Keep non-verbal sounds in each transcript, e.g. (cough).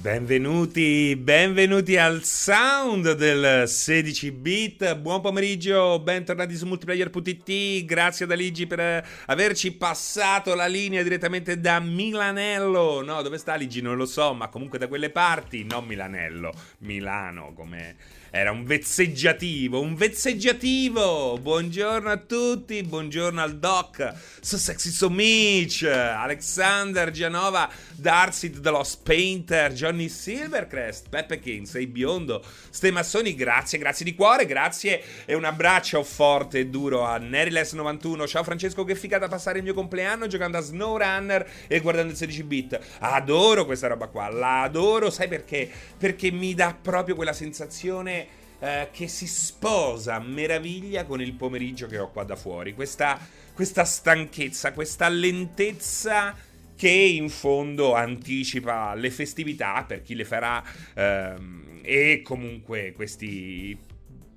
Benvenuti, benvenuti al sound del 16 bit. Buon pomeriggio, bentornati su multiplayer.it. Grazie ad Aligi per averci passato la linea direttamente da Milanello. No, dove sta Aligi? Non lo so, ma comunque da quelle parti, non Milanello, Milano come era un vezzeggiativo, un vezzeggiativo. Buongiorno a tutti, buongiorno al doc. So sexy so Mitch, Alexander Gianova, Darcy The Lost Painter, Johnny Silvercrest, Peppe King, sei biondo. Ste massoni, grazie, grazie di cuore, grazie e un abbraccio forte e duro a Neriless91. Ciao Francesco, che figata passare il mio compleanno giocando a SnowRunner e guardando il 16 bit. Adoro questa roba qua, la adoro, sai perché? Perché mi dà proprio quella sensazione eh, che si sposa a meraviglia con il pomeriggio che ho qua da fuori. Questa, questa stanchezza, questa lentezza che in fondo anticipa le festività per chi le farà ehm, e comunque questi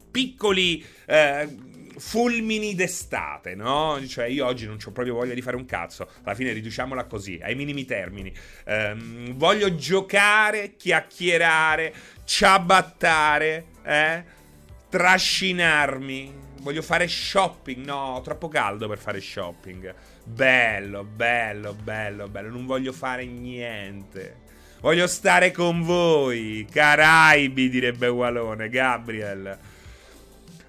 piccoli eh, fulmini d'estate, no? Cioè io oggi non ho proprio voglia di fare un cazzo, alla fine riduciamola così, ai minimi termini. Ehm, voglio giocare, chiacchierare, ciabattare, eh? Trascinarmi. Voglio fare shopping. No, troppo caldo per fare shopping. Bello, bello, bello, bello. Non voglio fare niente. Voglio stare con voi. Caraibi, direbbe Walone. Gabriel.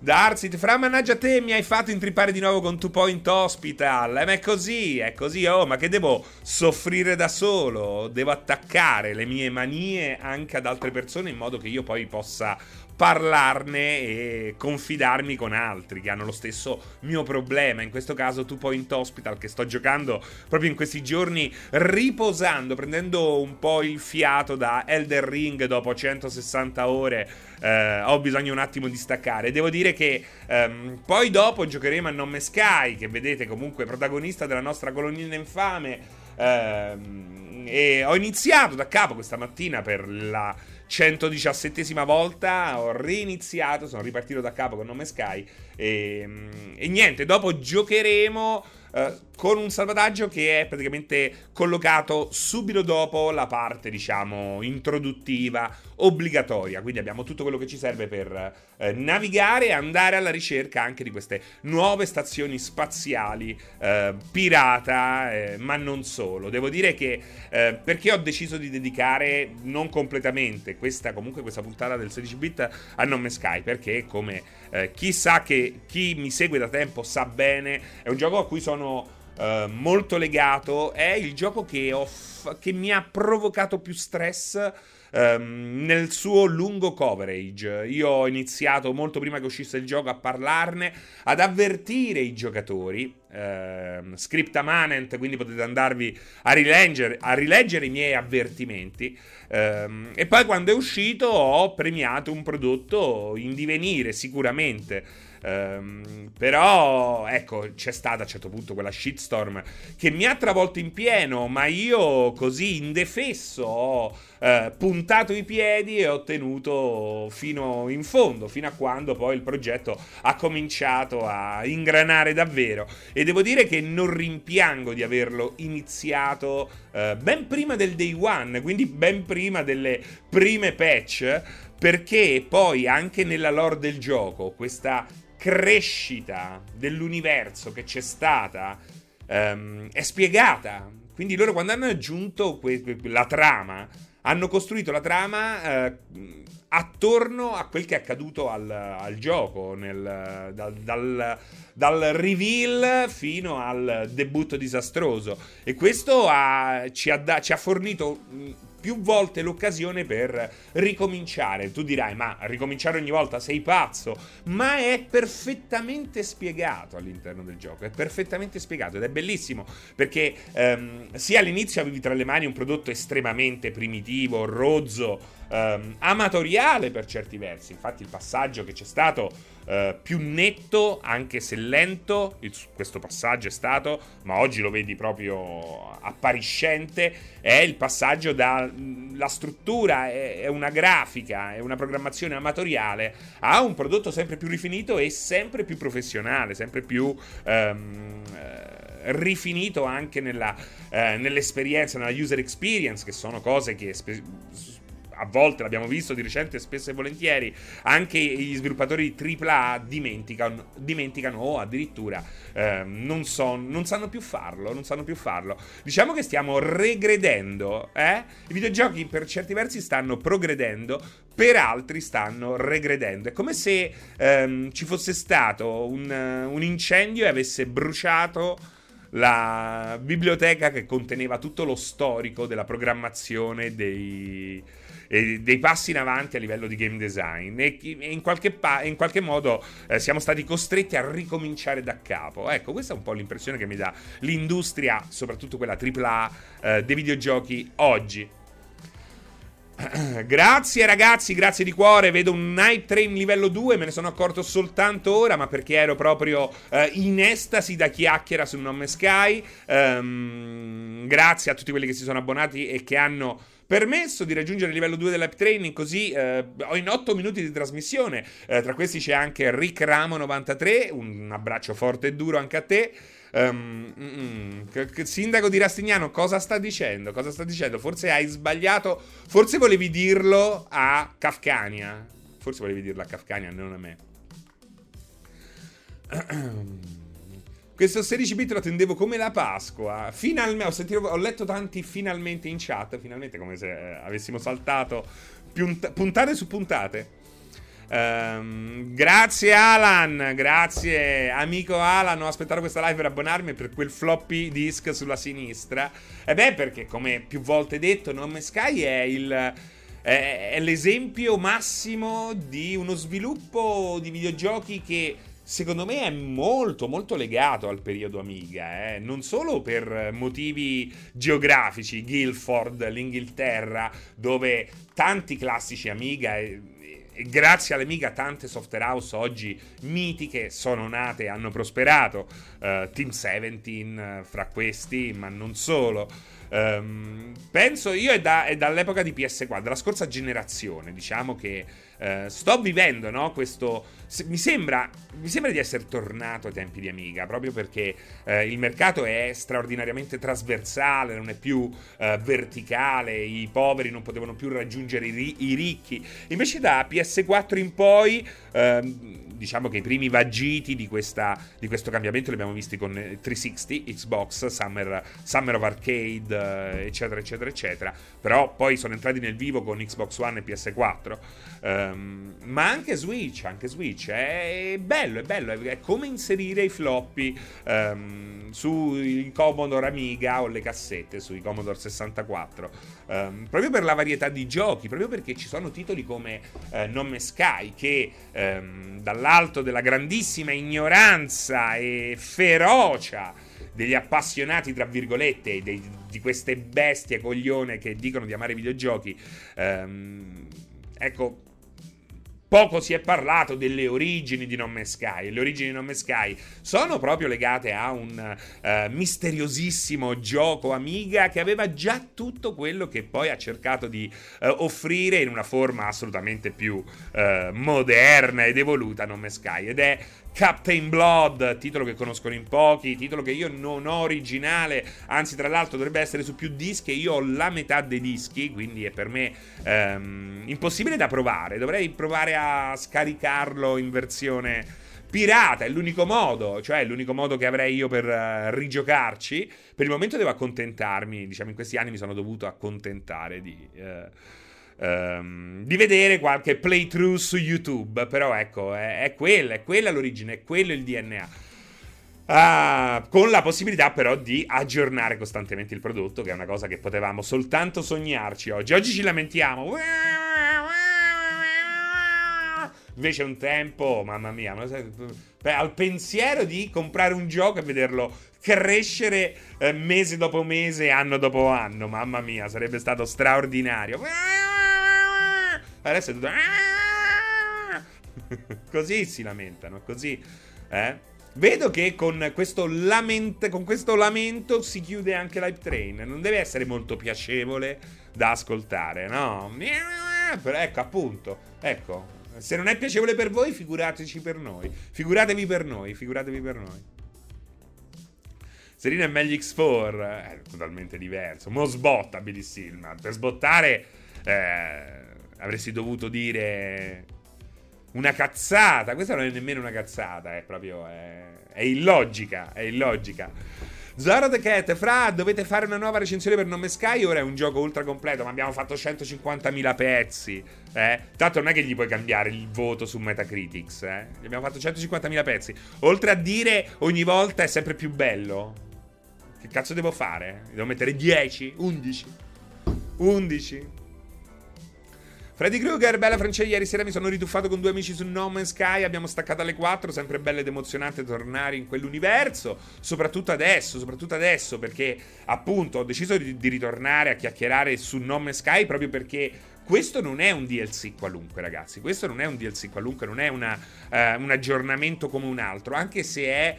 Darsit, fra mannaggia te mi hai fatto intrippare di nuovo con Two Point Hospital. Eh, ma è così, è così, oh, ma che devo soffrire da solo? Devo attaccare le mie manie anche ad altre persone in modo che io poi possa parlarne e confidarmi con altri che hanno lo stesso mio problema. In questo caso Two Point Hospital che sto giocando proprio in questi giorni riposando, prendendo un po' il fiato da Elder Ring dopo 160 ore. Eh, ho bisogno un attimo di staccare. Devo dire che ehm, poi dopo giocheremo a Nome Sky, che vedete comunque protagonista della nostra colonnina infame. Ehm, e ho iniziato da capo questa mattina per la 117esima volta ho reiniziato, sono ripartito da capo con nome Sky e, e niente, dopo giocheremo uh, con un salvataggio che è praticamente collocato subito dopo la parte, diciamo, introduttiva, obbligatoria. Quindi abbiamo tutto quello che ci serve per eh, navigare e andare alla ricerca anche di queste nuove stazioni spaziali eh, pirata, eh, ma non solo. Devo dire che eh, perché ho deciso di dedicare non completamente questa, comunque questa puntata del 16 bit a Nome Sky, perché come eh, chi sa che chi mi segue da tempo sa bene, è un gioco a cui sono Uh, molto legato. È il gioco che, f- che mi ha provocato più stress um, nel suo lungo coverage. Io ho iniziato molto prima che uscisse il gioco a parlarne, ad avvertire i giocatori. Uh, scripta manent, quindi potete andarvi a rileggere, a rileggere i miei avvertimenti. Um, e poi quando è uscito ho premiato un prodotto in divenire, sicuramente. Um, però, ecco, c'è stata a un certo punto quella shitstorm che mi ha travolto in pieno, ma io così indefesso ho uh, puntato i piedi e ho tenuto fino in fondo, fino a quando poi il progetto ha cominciato a ingranare davvero. E devo dire che non rimpiango di averlo iniziato uh, ben prima del day one, quindi ben prima delle prime patch perché poi anche nella lore del gioco questa crescita dell'universo che c'è stata um, è spiegata. Quindi loro quando hanno aggiunto que- la trama, hanno costruito la trama uh, attorno a quel che è accaduto al, al gioco, nel, dal, dal, dal, reveal fino al debutto disastroso. E questo ha, ci, ha da, ci ha fornito più volte l'occasione per ricominciare. Tu dirai, ma ricominciare ogni volta sei pazzo, ma è perfettamente spiegato all'interno del gioco, è perfettamente spiegato ed è bellissimo perché ehm, sia all'inizio avevi tra le mani un prodotto estremamente primitivo, rozzo, ehm, amatoriale per certi versi. Infatti il passaggio che c'è stato eh, più netto, anche se lento, il, questo passaggio è stato, ma oggi lo vedi proprio appariscente, è il passaggio dalla struttura, è, è una grafica, è una programmazione amatoriale, a un prodotto sempre più rifinito e sempre più professionale, sempre più... Ehm, eh, rifinito anche nella, eh, nell'esperienza, nella user experience, che sono cose che spe- a volte l'abbiamo visto di recente, spesso e volentieri, anche gli sviluppatori di AAA dimenticano, dimenticano o addirittura eh, non, son, non, sanno più farlo, non sanno più farlo. Diciamo che stiamo regredendo, eh? I videogiochi per certi versi stanno progredendo, per altri stanno regredendo. È come se ehm, ci fosse stato un, un incendio e avesse bruciato la biblioteca che conteneva tutto lo storico della programmazione dei, dei passi in avanti a livello di game design e in qualche, pa- in qualche modo eh, siamo stati costretti a ricominciare da capo. Ecco, questa è un po' l'impressione che mi dà l'industria, soprattutto quella AAA eh, dei videogiochi oggi. (clears throat) Grazie ragazzi, grazie di cuore. Vedo un Night Train livello 2. Me ne sono accorto soltanto ora, ma perché ero proprio uh, in estasi da chiacchiera su Nome Sky. Um, grazie a tutti quelli che si sono abbonati e che hanno permesso di raggiungere il livello 2 dell'app training così eh, in 8 minuti di trasmissione eh, tra questi c'è anche Rick Ramo 93 un abbraccio forte e duro anche a te Um, mm, mm, sindaco di Rastignano, cosa sta dicendo? Cosa sta dicendo? Forse hai sbagliato. Forse volevi dirlo a Kafkania. Forse volevi dirlo a Kafkania, non a me. (clears throat) Questo 16 bit lo attendevo come la Pasqua. Finalmente, ho, sentito, ho letto tanti finalmente in chat. Finalmente, come se eh, avessimo saltato puntate su puntate. Um, grazie Alan, grazie amico Alan, ho aspettato questa live per abbonarmi per quel floppy disk sulla sinistra. E beh, perché come più volte detto, Nome Sky è il... È, l'esempio massimo di uno sviluppo di videogiochi che secondo me è molto molto legato al periodo Amiga, eh? non solo per motivi geografici, Guildford, l'Inghilterra, dove tanti classici Amiga grazie all'Amiga tante software house oggi mitiche sono nate e hanno prosperato. Uh, Team 17 uh, fra questi, ma non solo. Um, penso io è, da, è, dall'epoca di PS4, della scorsa generazione, diciamo che uh, sto vivendo, no? Questo. Mi, sembra, mi, sembra, di essere tornato ai tempi di Amiga, proprio perché uh, il mercato è straordinariamente trasversale, non è più uh, verticale, i poveri non potevano più raggiungere i, i ricchi. Invece da PS4 in poi. Uh, diciamo che i primi vagiti di, questa, di, questo cambiamento li abbiamo visti con 360, Xbox, Summer, Summer of Arcade, eh, eccetera, eccetera, eccetera. Però poi sono entrati nel vivo con Xbox One e PS4. Um, ehm, ma anche Switch, anche Switch. È bello, è bello. È come inserire i floppy um, sui Commodore Amiga o le cassette sui Commodore 64. Um, ehm, proprio per la varietà di giochi, proprio perché ci sono titoli come uh, Nome Sky che um, dall'alto della grandissima ignoranza e ferocia degli appassionati, tra virgolette, dei, di queste bestie coglione che dicono di amare i videogiochi. Ehm, ecco, Poco si è parlato delle origini di Non Me Sky. Le origini di Non Me Sky sono proprio legate a un uh, misteriosissimo gioco Amiga che aveva già tutto quello che poi ha cercato di uh, offrire in una forma assolutamente più uh, moderna ed evoluta Non Me Sky. Ed è Captain Blood, titolo che conoscono in pochi, titolo che io non ho originale, anzi tra l'altro dovrebbe essere su più dischi e io ho la metà dei dischi, quindi è per me ehm, impossibile da provare, dovrei provare a scaricarlo in versione pirata, è l'unico modo, cioè l'unico modo che avrei io per uh, rigiocarci. Per il momento devo accontentarmi, diciamo in questi anni mi sono dovuto accontentare di... Uh, Um, di vedere qualche playthrough su YouTube. Però ecco, è, è quella, è quella l'origine, è quello il DNA. Ah, con la possibilità però di aggiornare costantemente il prodotto, che è una cosa che potevamo soltanto sognarci oggi. Oggi ci lamentiamo. Invece un tempo, mamma mia, al pensiero di comprare un gioco e vederlo crescere eh, mese dopo mese, anno dopo anno, mamma mia, sarebbe stato straordinario. Adesso è tutto... così si lamentano, così. Eh? Vedo che con questo, lament- con questo lamento si chiude anche Live Train. Non deve essere molto piacevole da ascoltare, no? Però ecco, appunto, ecco. Se non è piacevole per voi, figurateci per noi. Figuratevi per noi, figuratevi per noi. Serena e meglio X4 è totalmente diverso. Mo sbotta Billy Stillman. Per sbottare... Eh avresti dovuto dire una cazzata. Questa non è nemmeno una cazzata, è proprio. È, è illogica. È illogica. Zoro the Cat, fra, dovete fare una nuova recensione per Nome Sky. Ora è un gioco ultra completo, ma abbiamo fatto 150.000 pezzi. Eh? Tanto non è che gli puoi cambiare il voto su Metacritics. Eh? Abbiamo fatto 150.000 pezzi. Oltre a dire ogni volta è sempre più bello. Che cazzo devo fare? Devo mettere 10? 11? 11? Freddy Krueger, bella francese, ieri sera mi sono rituffato con due amici su No Man's Sky, abbiamo staccato alle 4, sempre bello ed emozionante tornare in quell'universo, soprattutto adesso, soprattutto adesso perché appunto ho deciso di, di ritornare a chiacchierare su No Man's Sky proprio perché questo non è un DLC qualunque, ragazzi. Questo non è un DLC qualunque, non è una, uh, un aggiornamento come un altro, anche se è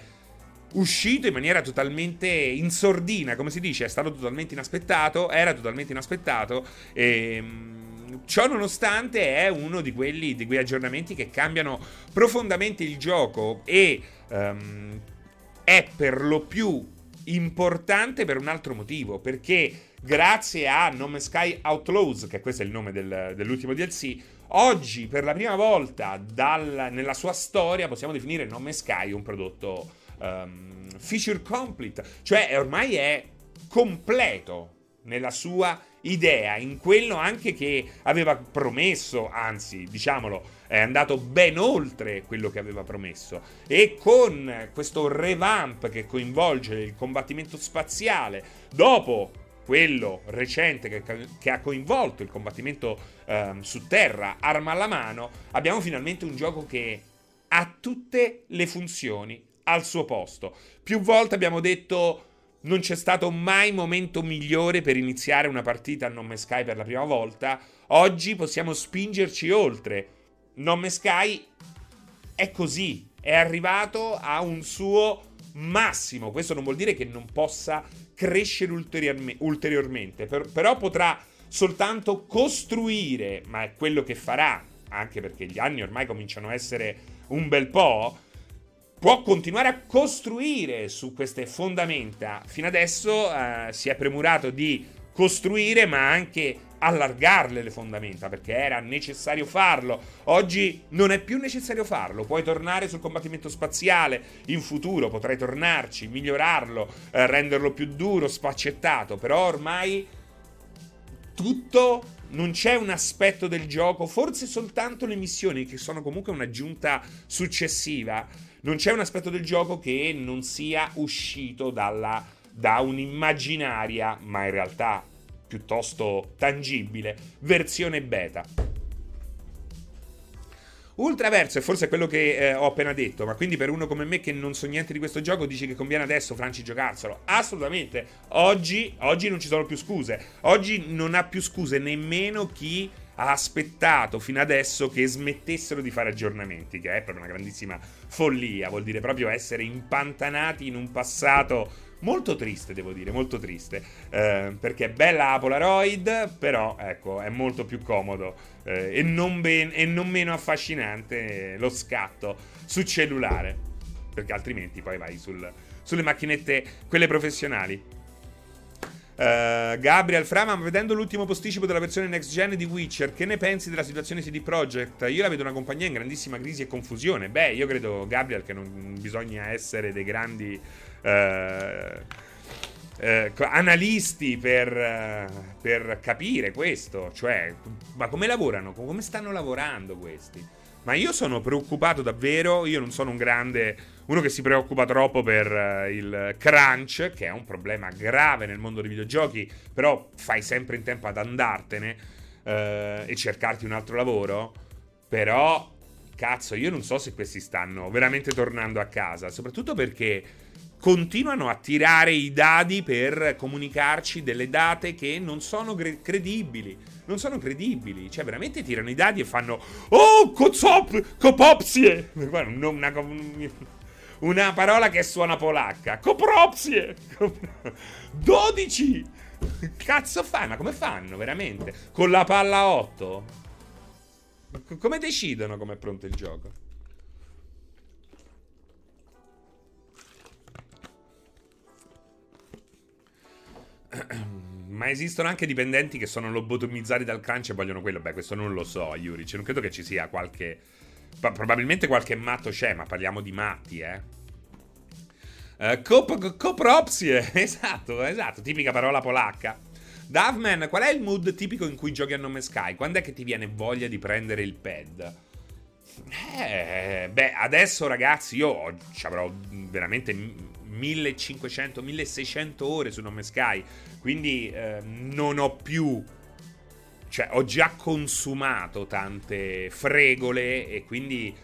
uscito in maniera totalmente in sordina, come si dice, è stato totalmente inaspettato, era totalmente inaspettato e ehm, Ciò nonostante è uno di, quelli, di quei aggiornamenti che cambiano profondamente il gioco e um, è per lo più importante per un altro motivo, perché grazie a No Man's Sky Outlaws, che questo è il nome del, dell'ultimo DLC, oggi per la prima volta dal, nella sua storia possiamo definire No Man's Sky un prodotto um, feature complete, cioè ormai è completo nella sua idea, in quello anche che aveva promesso, anzi, diciamolo, è andato ben oltre quello che aveva promesso. E con questo revamp che coinvolge il combattimento spaziale, dopo quello recente che, che ha coinvolto il combattimento um, su terra, arma alla mano, abbiamo finalmente un gioco che ha tutte le funzioni al suo posto. Più volte abbiamo detto non c'è stato mai momento migliore per iniziare una partita a Nome Sky per la prima volta. Oggi possiamo spingerci oltre. Nome Sky è così, è arrivato a un suo massimo. Questo non vuol dire che non possa crescere ulteriorme- ulteriormente, per- però potrà soltanto costruire, ma è quello che farà, anche perché gli anni ormai cominciano a essere un bel po', può continuare a costruire su queste fondamenta. Fino adesso eh, si è premurato di costruire, ma anche allargarle le fondamenta perché era necessario farlo. Oggi non è più necessario farlo. Puoi tornare sul combattimento spaziale in futuro, potrai tornarci, migliorarlo, eh, renderlo più duro, spaccettato. Però ormai tutto non c'è un aspetto del gioco, forse soltanto le missioni che sono comunque un'aggiunta successiva non c'è un aspetto del gioco che non sia uscito dalla, da un'immaginaria, ma in realtà piuttosto tangibile, versione beta. Ultraverso, e forse è quello che eh, ho appena detto, ma quindi per uno come me che non so niente di questo gioco dici che conviene adesso Franci giocarselo? Assolutamente. Oggi, oggi non ci sono più scuse. Oggi non ha più scuse nemmeno chi ha aspettato fino adesso che smettessero di fare aggiornamenti, che è proprio una grandissima follia, vuol dire proprio essere impantanati in un passato molto triste, devo dire, molto triste, eh, perché è bella la Polaroid, però ecco, è molto più comodo eh, e, non ben, e non meno affascinante lo scatto su cellulare, perché altrimenti poi vai sul, sulle macchinette, quelle professionali. Uh, Gabriel Frama, vedendo l'ultimo posticipo della versione next gen di Witcher, che ne pensi della situazione CD Projekt? Io la vedo una compagnia in grandissima crisi e confusione. Beh, io credo, Gabriel, che non bisogna essere dei grandi uh, uh, analisti per, per capire questo. Cioè, ma come lavorano? Come stanno lavorando questi? Ma io sono preoccupato davvero. Io non sono un grande. Uno che si preoccupa troppo per uh, il crunch, che è un problema grave nel mondo dei videogiochi. Però fai sempre in tempo ad andartene uh, e cercarti un altro lavoro. Però, cazzo, io non so se questi stanno veramente tornando a casa. Soprattutto perché continuano a tirare i dadi per comunicarci delle date che non sono credibili. Non sono credibili. Cioè, veramente tirano i dadi e fanno. Oh, cozop, copopsie! (laughs) Una, una, una parola che suona polacca. Copropsie! (laughs) 12! Cazzo fai? Ma come fanno veramente? Con la palla 8? Come decidono come è pronto il gioco? (clears throat) ma esistono anche dipendenti che sono lobotomizzati dal crunch e vogliono quello. Beh, questo non lo so, Yuric. Non credo che ci sia qualche. Probabilmente qualche matto c'è, ma parliamo di matti, eh. Uh, cop- copropsie, (laughs) esatto, esatto, tipica parola polacca. Davman, qual è il mood tipico in cui giochi a nome Sky? Quando è che ti viene voglia di prendere il pad? Eh, beh, adesso ragazzi, io ci avrò veramente 1500-1600 ore su Nome Sky, quindi eh, non ho più... Cioè, ho già consumato tante fregole e quindi...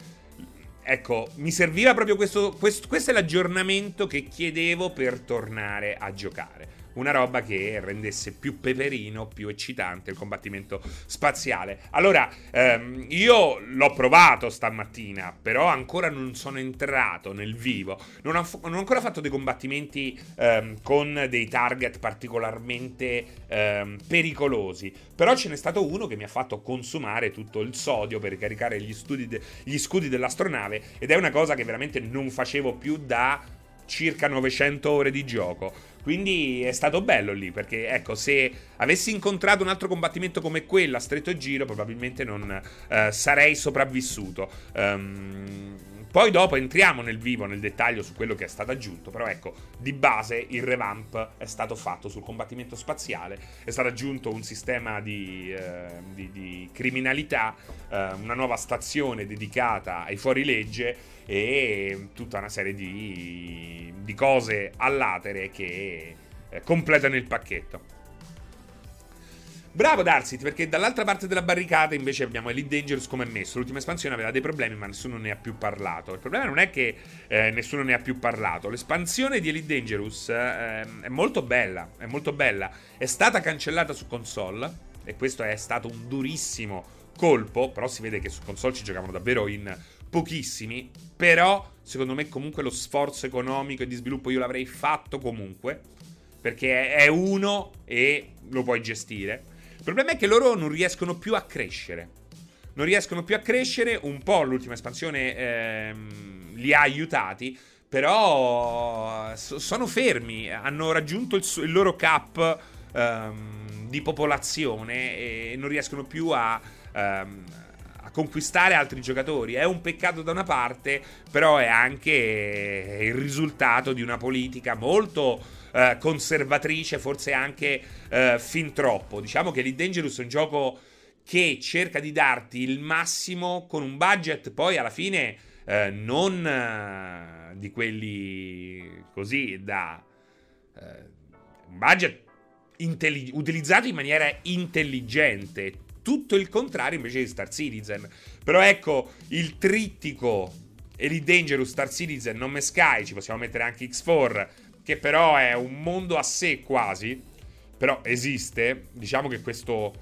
Ecco, mi serviva proprio questo, questo, questo è l'aggiornamento che chiedevo per tornare a giocare una roba che rendesse più peperino, più eccitante il combattimento spaziale. Allora, ehm, io l'ho provato stamattina, però ancora non sono entrato nel vivo. Non ho, non ho ancora fatto dei combattimenti ehm, con dei target particolarmente ehm, pericolosi. Però ce n'è stato uno che mi ha fatto consumare tutto il sodio per ricaricare gli, de- gli scudi dell'astronave. Ed è una cosa che veramente non facevo più da circa 900 ore di gioco. Quindi è stato bello lì, perché ecco, se avessi incontrato un altro combattimento come quello a stretto giro, probabilmente non uh, sarei sopravvissuto. Um, poi dopo entriamo nel vivo, nel dettaglio su quello che è stato aggiunto, però ecco, di base il revamp è stato fatto sul combattimento spaziale, è stato aggiunto un sistema di, eh, di, di criminalità, eh, una nuova stazione dedicata ai fuorilegge e tutta una serie di, di cose all'atere che eh, completano il pacchetto. Bravo Darsit, perché dall'altra parte della barricata invece abbiamo Elite Dangerous come messo. L'ultima espansione aveva dei problemi, ma nessuno ne ha più parlato. Il problema non è che eh, nessuno ne ha più parlato. L'espansione di Elite Dangerous eh, è molto bella. È molto bella. È stata cancellata su console. E questo è stato un durissimo colpo. Però si vede che su console ci giocavano davvero in pochissimi. Però, secondo me, comunque lo sforzo economico e di sviluppo io l'avrei fatto comunque. Perché è uno e lo puoi gestire. Il problema è che loro non riescono più a crescere. Non riescono più a crescere, un po' l'ultima espansione ehm, li ha aiutati, però sono fermi, hanno raggiunto il, il loro cap ehm, di popolazione e non riescono più a... Ehm, a conquistare altri giocatori. È un peccato da una parte, però è anche il risultato di una politica molto eh, conservatrice, forse anche eh, fin troppo. Diciamo che Elite Dangerous è un gioco che cerca di darti il massimo con un budget poi alla fine eh, non eh, di quelli così da eh, un budget intellig- utilizzato in maniera intelligente tutto il contrario invece di Star Citizen però ecco il trittico Elite Dangerous Star Citizen Non Me Sky ci possiamo mettere anche X4 che però è un mondo a sé quasi, però esiste, diciamo che questo,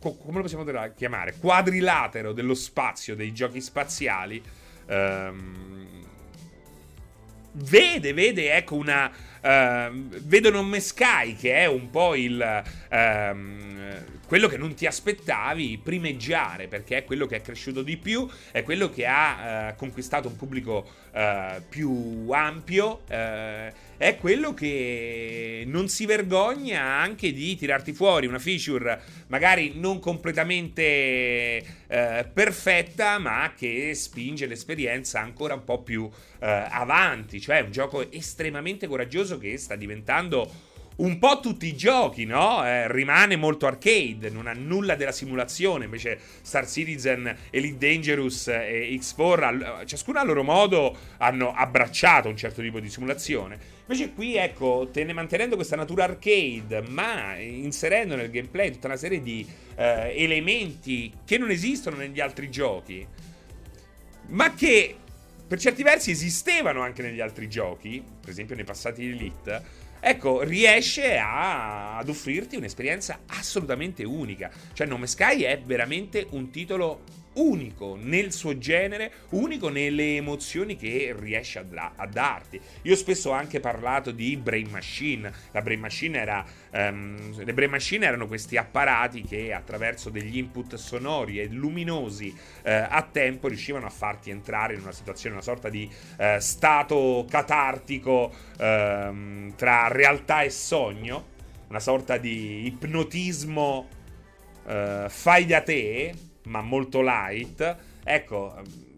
come lo possiamo chiamare, quadrilatero dello spazio, dei giochi spaziali, ehm, vede, vede, ecco una... Uh, vedono Me Sky che è un po' il... Um, quello che non ti aspettavi primeggiare, perché è quello che è cresciuto di più, è quello che ha uh, conquistato un pubblico uh, più ampio, uh, è quello che non si vergogna anche di tirarti fuori una feature magari non completamente perfetta, ma che spinge l'esperienza ancora un po' più avanti, cioè un gioco estremamente coraggioso che sta diventando un po' tutti i giochi, no? Eh, rimane molto arcade, non ha nulla della simulazione. Invece Star Citizen, Elite Dangerous e X4, ciascuno a loro modo, hanno abbracciato un certo tipo di simulazione. Invece qui, ecco, te ne mantenendo questa natura arcade, ma inserendo nel gameplay tutta una serie di eh, elementi che non esistono negli altri giochi, ma che per certi versi esistevano anche negli altri giochi, per esempio nei passati Elite ecco, riesce a, ad offrirti un'esperienza assolutamente unica. Cioè, Nome Sky è veramente un titolo unico nel suo genere, unico nelle emozioni che riesce a, da- a, darti. Io spesso ho anche parlato di Brain Machine. La Brain Machine era. Um, le Brain Machine erano questi apparati che attraverso degli input sonori e luminosi uh, a tempo riuscivano a farti entrare in una situazione, una sorta di uh, stato catartico uh, tra realtà e sogno una sorta di ipnotismo uh, fai da te, ma molto light. Ecco,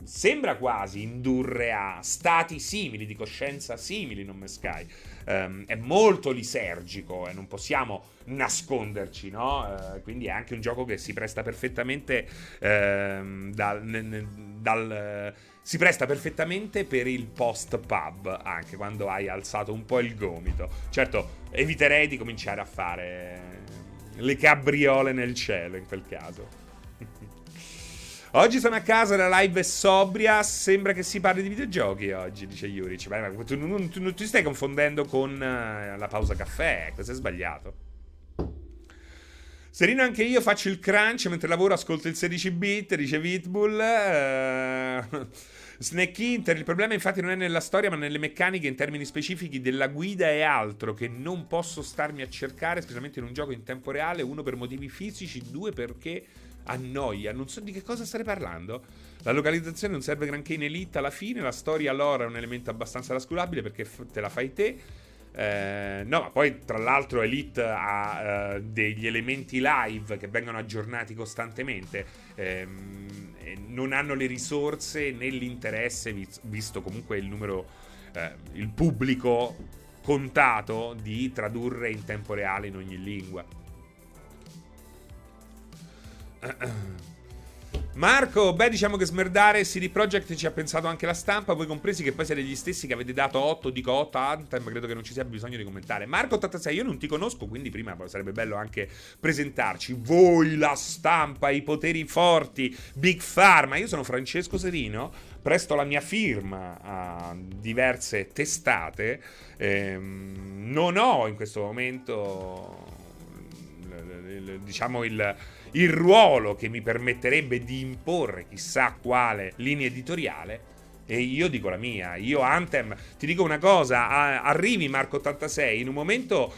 sembra quasi indurre a stati simili, di coscienza simili, non me sky. Um, è molto lisergico e non possiamo nasconderci, no? Uh, quindi è anche un gioco che si presta perfettamente uh, dal, n- dal uh, si presta perfettamente per il post pub, anche quando hai alzato un po' il gomito. Certo, eviterei di cominciare a fare le cabriole nel cielo in quel caso. Oggi sono a casa, la live è sobria. Sembra che si parli di videogiochi oggi, dice Yuric. Ma tu non ti stai confondendo con uh, la pausa caffè. Questo è sbagliato. Serino, anche io faccio il crunch mentre lavoro, ascolto il 16 bit, dice Vitbull. Uh, (laughs) Snake Inter, il problema infatti non è nella storia ma nelle meccaniche in termini specifici della guida e altro che non posso starmi a cercare, specialmente in un gioco in tempo reale, uno per motivi fisici, due perché annoia, non so di che cosa stai parlando. La localizzazione non serve granché in Elite alla fine, la storia allora è un elemento abbastanza trascurabile perché te la fai te. Eh, no, ma poi tra l'altro Elite ha eh, degli elementi live che vengono aggiornati costantemente. Eh, non hanno le risorse né l'interesse, visto comunque il numero, eh, il pubblico contato, di tradurre in tempo reale in ogni lingua. (clears throat) Marco, beh, diciamo che smerdare CD Projekt ci ha pensato anche la stampa, voi compresi che poi siete gli stessi che avete dato 8, dico 8 a Anthem, credo che non ci sia bisogno di commentare. Marco 86, io non ti conosco, quindi prima sarebbe bello anche presentarci. Voi, la stampa, i poteri forti, Big Pharma. Io sono Francesco Serino, presto la mia firma a diverse testate. Ehm, non ho in questo momento diciamo il il ruolo che mi permetterebbe di imporre chissà quale linea editoriale. E io dico la mia, io Anthem, ti dico una cosa, arrivi Marco 86 in un momento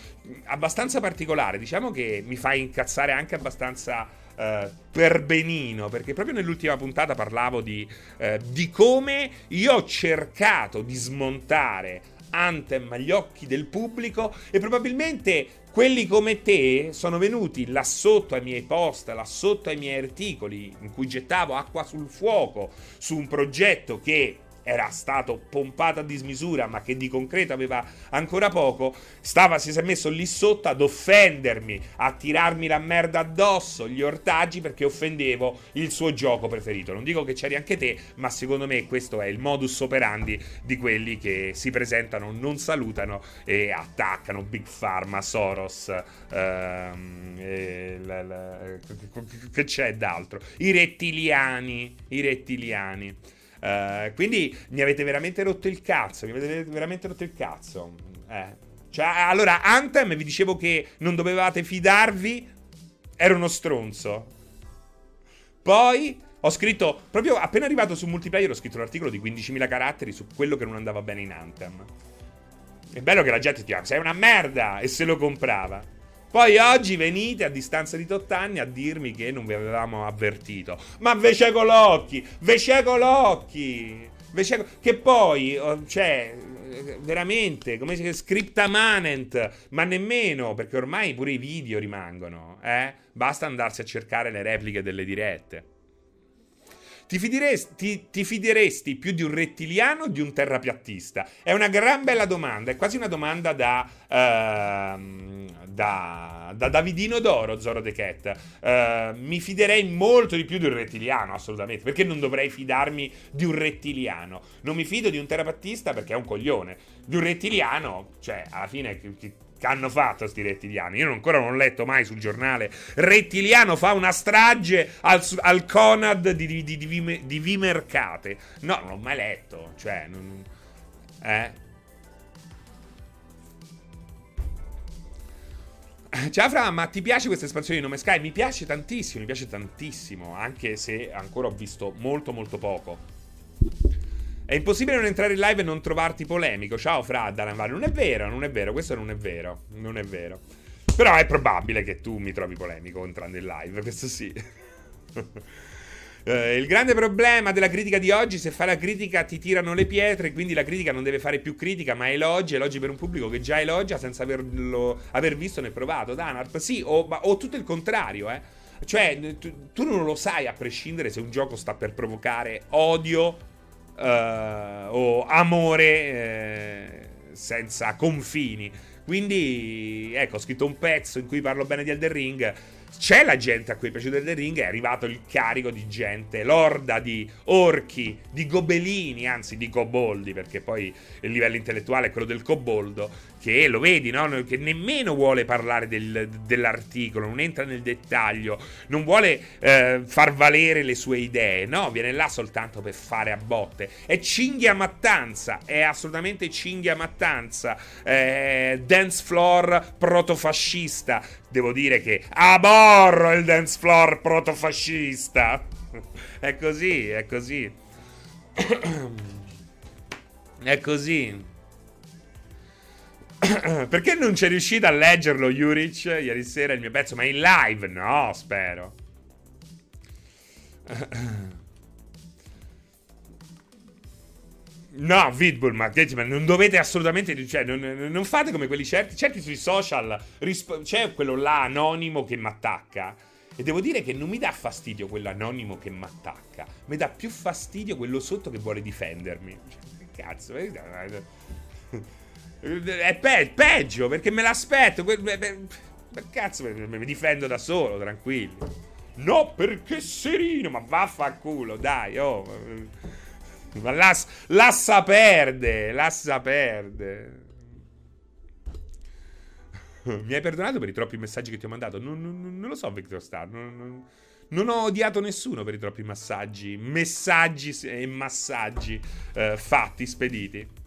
abbastanza particolare, diciamo che mi fa incazzare anche abbastanza uh, per benino, perché proprio nell'ultima puntata parlavo di, uh, di come io ho cercato di smontare Anthem agli occhi del pubblico e probabilmente quelli come te sono venuti là sotto ai miei post, là sotto ai miei articoli in cui gettavo acqua sul fuoco su un progetto che era stato pompato a dismisura, ma che di concreto aveva ancora poco, stava, si è messo lì sotto ad offendermi, a tirarmi la merda addosso, gli ortaggi, perché offendevo il suo gioco preferito. Non dico che c'eri anche te, ma secondo me questo è il modus operandi di quelli che si presentano, non salutano e attaccano Big Pharma, Soros, ehm, la, la, che c'è d'altro? I rettiliani, i rettiliani. Uh, quindi mi avete veramente rotto il cazzo. Mi avete veramente rotto il cazzo. Eh. Cioè, allora, Anthem vi dicevo che non dovevate fidarvi. Era uno stronzo. Poi ho scritto, proprio appena arrivato su multiplayer, ho scritto un articolo di 15.000 caratteri su quello che non andava bene in Anthem. È bello che la gente ti dica, sei una merda! E se lo comprava. Poi oggi venite a distanza di 8 anni a dirmi che non vi avevamo avvertito. Ma ve cieco l'occhi! Ve cieco l'occhi! Che poi, oh, cioè, veramente, come si chiama? Scriptamanent, ma nemmeno, perché ormai pure i video rimangono, eh? Basta andarsi a cercare le repliche delle dirette. Ti ti, ti fideresti, più di un rettiliano o di un terrapiattista? È una gran bella domanda, è quasi una domanda da, uh, da, da Davidino d'Oro, Zoro The Cat. Uh, mi fiderei molto di più di un rettiliano, assolutamente. Perché non dovrei fidarmi di un rettiliano? Non mi fido di un terrapiattista perché è un coglione. Di un rettiliano, cioè, alla fine... Che, che hanno fatto sti rettiliani. Io ancora non ho letto mai sul giornale. Rettiliano fa una strage al, al Conad di, di, di, di, Vimercate. No, non l'ho mai letto. Cioè, non, eh. Ciao Fra, ma ti piace questa espansione di Nome Sky? Mi piace tantissimo, mi piace tantissimo, anche se ancora ho visto molto molto poco. È impossibile non entrare in live e non trovarti polemico. Ciao Fra, Dalanvale. Non è vero, non è vero, questo non è vero. Non è vero. Però è probabile che tu mi trovi polemico entrando in live, questo sì. Uh, (laughs) il grande problema della critica di oggi, se fa la critica ti tirano le pietre, quindi la critica non deve fare più critica, ma elogi, elogi per un pubblico che già elogia senza averlo, aver visto né provato. Danarp, sì, o, o, tutto il contrario, eh. Cioè, tu, tu, non lo sai a prescindere se un gioco sta per provocare odio o amore eh, senza confini. Quindi, ecco, ho scritto un pezzo in cui parlo bene di Elden Ring c'è la gente a cui è piaciuto The Ring, è arrivato il carico di gente, l'orda di orchi, di gobelini, anzi di coboldi, perché poi il livello intellettuale è quello del coboldo, che lo vedi, no? Che nemmeno vuole parlare del, dell'articolo, non entra nel dettaglio, non vuole eh, far valere le sue idee, no? Viene là soltanto per fare a botte. È cinghia mattanza, è assolutamente cinghia mattanza, eh, dance floor protofascista. Devo dire che aborro il dance floor protofascista. (laughs) è così, è così. (coughs) è così. (coughs) Perché non c'è riuscito a leggerlo, Juric, ieri sera il mio pezzo? Ma in live? No, spero. (coughs) No, Vidbull, ma, ma, non dovete assolutamente. Cioè, non, non, fate come quelli certi. Certi sui social. Risp- c'è quello là anonimo che mi attacca. E devo dire che non mi dà fastidio quello anonimo che mi attacca. Mi dà più fastidio quello sotto che vuole difendermi. Cioè, che cazzo. È pe- peggio perché me l'aspetto. Per cazzo, mi difendo da solo, tranquillo. No, perché serino, ma vaffanculo, dai, oh. Ma l'assa, l'assa perde, l'assa perde. Mi hai perdonato per i troppi messaggi che ti ho mandato? Non, non, non lo so, Victor Star. Non, non, ho odiato nessuno per i troppi massaggi, messaggi e massaggi eh, fatti, spediti.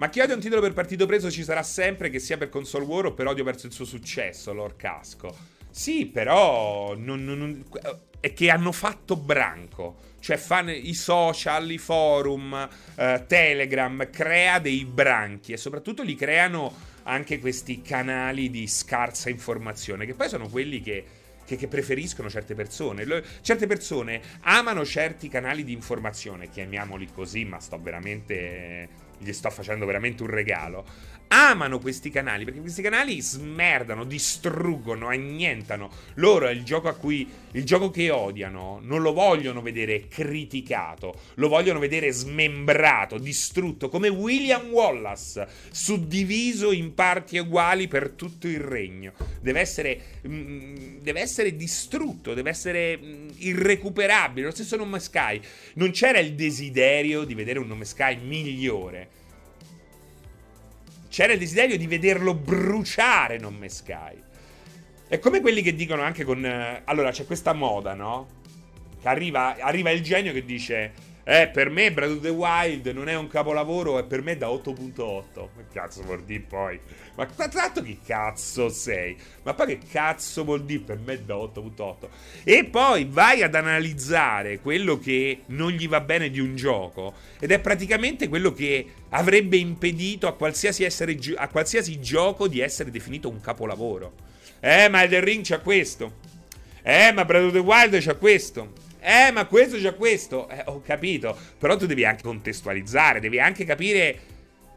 Ma chi odia un titolo per partito preso ci sarà sempre, che sia per console war o per odio verso il suo successo, Lord Casco. Sì, però non, non, non, è che hanno fatto branco. Cioè fanno i social, i forum, eh, Telegram, crea dei branchi e soprattutto li creano anche questi canali di scarsa informazione, che poi sono quelli che che, preferiscono certe persone. Certe persone amano certi canali di informazione, chiamiamoli così, ma sto veramente gli sto facendo veramente un regalo amano questi canali perché questi canali smerdano, distruggono, annientano. Loro è il gioco a cui il gioco che odiano non lo vogliono vedere criticato, lo vogliono vedere smembrato, distrutto, come William Wallace, suddiviso in parti uguali per tutto il regno. Deve essere, mm, deve essere distrutto, deve essere mm, irrecuperabile. Lo stesso Nome Sky. Non c'era il desiderio di vedere un Nome Sky migliore c'era il desiderio di vederlo bruciare Non Me Sky. È come quelli che dicono anche con... Eh, allora, c'è questa moda, no? Che arriva, arriva il genio che dice... Eh, per me Breath of the Wild non è un capolavoro, è per me da 8.8. Che cazzo vuol dire poi? Ma tanto che cazzo sei? Ma poi che cazzo vuol dire per me da 8.8? E poi vai ad analizzare quello che non gli va bene di un gioco ed è praticamente quello che avrebbe impedito a qualsiasi, essere, a qualsiasi gioco di essere definito un capolavoro. Eh, ma Elden Ring c'ha questo. Eh, ma Breath of the Wild c'ha questo. Eh, ma questo c'ha questo. Eh, ho capito. Però tu devi anche contestualizzare, devi anche capire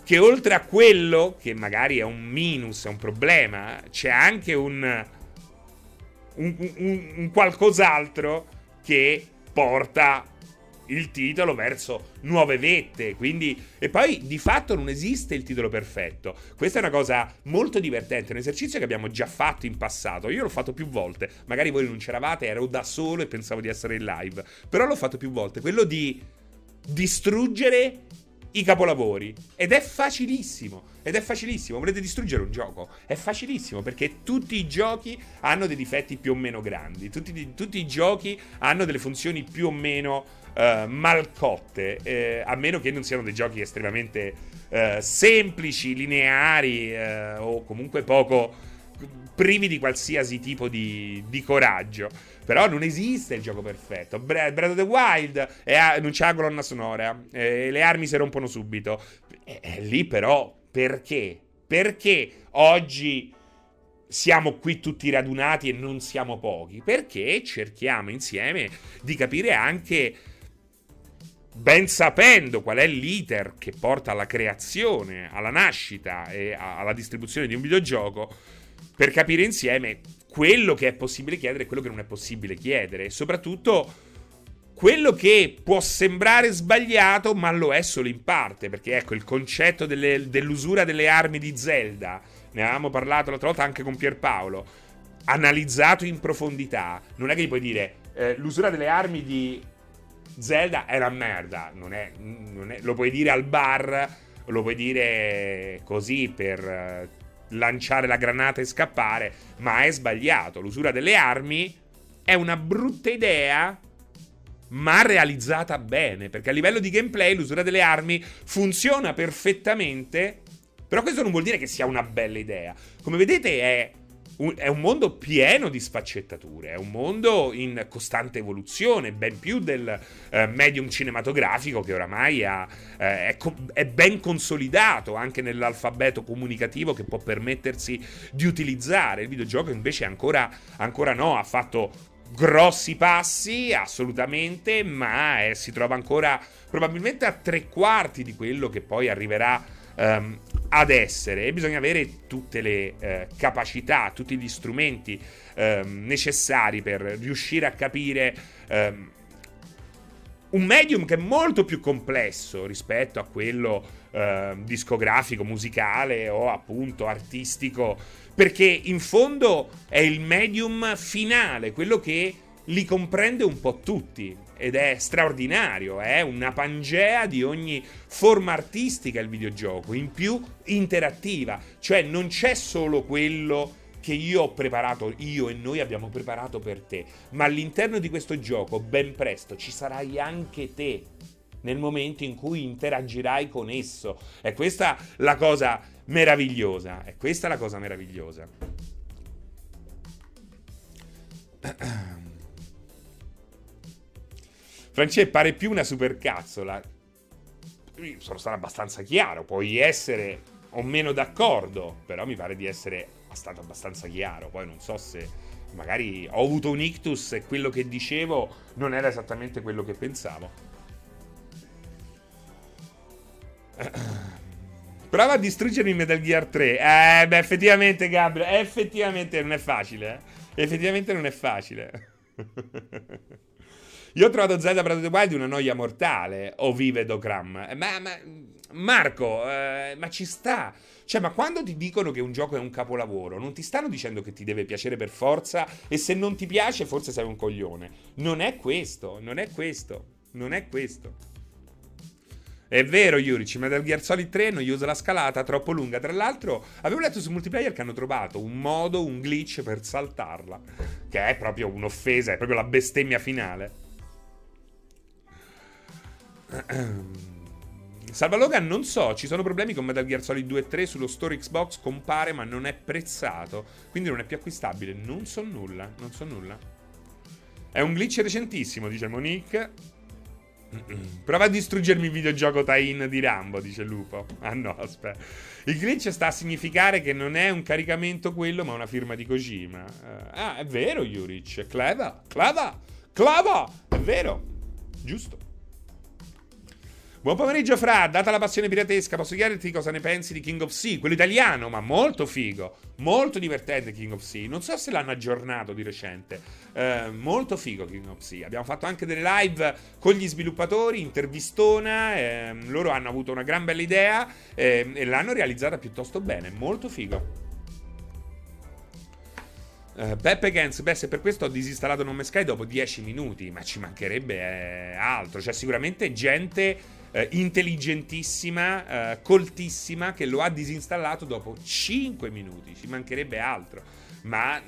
che oltre a quello, che magari è un minus, è un problema, c'è anche un, un, un, un qualcos'altro che porta il titolo verso nuove vette. Quindi, e poi di fatto non esiste il titolo perfetto. Questa è una cosa molto divertente, un esercizio che abbiamo già fatto in passato. Io l'ho fatto più volte. Magari voi non c'eravate, ero da solo e pensavo di essere in live. Però l'ho fatto più volte. Quello di distruggere i capolavori. Ed è facilissimo. Ed è facilissimo. Volete distruggere un gioco? È facilissimo perché tutti i giochi hanno dei difetti più o meno grandi. Tutti, tutti i giochi hanno delle funzioni più o meno uh, malcotte. Eh, a meno che non siano dei giochi estremamente uh, semplici, lineari uh, o comunque poco privi di qualsiasi tipo di, di coraggio. Però non esiste il gioco perfetto. Breath of the Wild è, non c'ha la colonna sonora. Eh, le armi si rompono subito. E, e lì però perché? Perché oggi siamo qui tutti radunati e non siamo pochi? Perché cerchiamo insieme di capire anche, ben sapendo qual è l'iter che porta alla creazione, alla nascita e alla distribuzione di un videogioco, per capire insieme quello che è possibile chiedere e quello che non è possibile chiedere. E soprattutto quello che può sembrare sbagliato, ma lo è solo in parte. Perché ecco, il concetto delle, dell'usura delle armi di Zelda ne avevamo parlato l'altra volta anche con Pierpaolo, analizzato in profondità, non è che gli puoi dire eh, l'usura delle armi di Zelda è una merda, non è, non è, lo puoi dire al bar, lo puoi dire così per eh, lanciare la granata e scappare, ma è sbagliato. L'usura delle armi è una brutta idea, ma realizzata bene, perché a livello di gameplay l'usura delle armi funziona perfettamente però questo non vuol dire che sia una bella idea. Come vedete è un, è un mondo pieno di sfaccettature, è un mondo in costante evoluzione, ben più del eh, medium cinematografico che oramai ha, eh, è, co- è, ben consolidato anche nell'alfabeto comunicativo che può permettersi di utilizzare. Il videogioco invece ancora, ancora no, ha fatto grossi passi, assolutamente, ma eh, si trova ancora probabilmente a tre quarti di quello che poi arriverà um, ad essere. E bisogna avere tutte le eh, capacità, tutti gli strumenti ehm, necessari per riuscire a capire ehm, un medium che è molto più complesso rispetto a quello eh, discografico, musicale o appunto artistico, perché in fondo è il medium finale, quello che li comprende un po' tutti ed è straordinario, è una pangea di ogni forma artistica il videogioco, in più interattiva, cioè non c'è solo quello che io ho preparato, io e noi abbiamo preparato per te, ma all'interno di questo gioco ben presto ci sarai anche te nel momento in cui interagirai con esso. È questa la cosa meravigliosa, è questa la cosa meravigliosa. (clears throat) Francesco pare più una supercazzola. Sono stato abbastanza chiaro, puoi essere o meno d'accordo, però mi pare di essere stato abbastanza chiaro. Poi non so se magari ho avuto un ictus e quello che dicevo non era esattamente quello che pensavo. (clears throat) Prova a distruggermi Metal Gear 3. Eh, beh, effettivamente, Gabriele, effettivamente non è facile. Eh? Effettivamente non è facile. (laughs) Io ho trovato Zelda Breath of the Wild una noia mortale, o vive Dokram. Eh, ma, ma Marco, eh, ma ci sta. Cioè, ma quando ti dicono che un gioco è un capolavoro, non ti stanno dicendo che ti deve piacere per forza e se non ti piace forse sei un coglione. Non è questo, non è questo, non è questo. È vero, Yurici, Metal Gear Solid 3 non usa la scalata troppo lunga. Tra l'altro, avevo letto su multiplayer che hanno trovato un modo, un glitch per saltarla. Che è proprio un'offesa, è proprio la bestemmia finale. (clears throat) Salva Logan, non so, ci sono problemi con Metal Gear Solid 2 e 3 sullo store Xbox, compare ma non è prezzato, quindi non è più acquistabile. Non so nulla, non so nulla. È un glitch recentissimo, dice Monique. Prova a distruggermi il videogioco tie-in di Rambo, dice Lupo. Ah no, aspetta. Il glitch sta a significare che non è un caricamento quello, ma una firma di Kojima. Uh, ah, è vero, Yurich. Cleva, cleva, cleva. È vero. Giusto. Buon pomeriggio, Fra. Data la passione piratesca, posso chiederti cosa ne pensi di King of Sea? Quello italiano, ma molto figo. Molto divertente King of Sea. Non so se l'hanno aggiornato di recente. Eh, molto figo King of Sea. Abbiamo fatto anche delle live con gli sviluppatori, intervistona. Eh, loro hanno avuto una gran bella idea eh, e l'hanno realizzata piuttosto bene. Molto figo. Uh, Peppe Gens, beh, se per questo ho disinstallato Nome Sky dopo 10 minuti, ma ci mancherebbe eh, altro. Cioè, sicuramente gente eh, intelligentissima, eh, coltissima, che lo ha disinstallato dopo 5 minuti, ci mancherebbe altro. Ma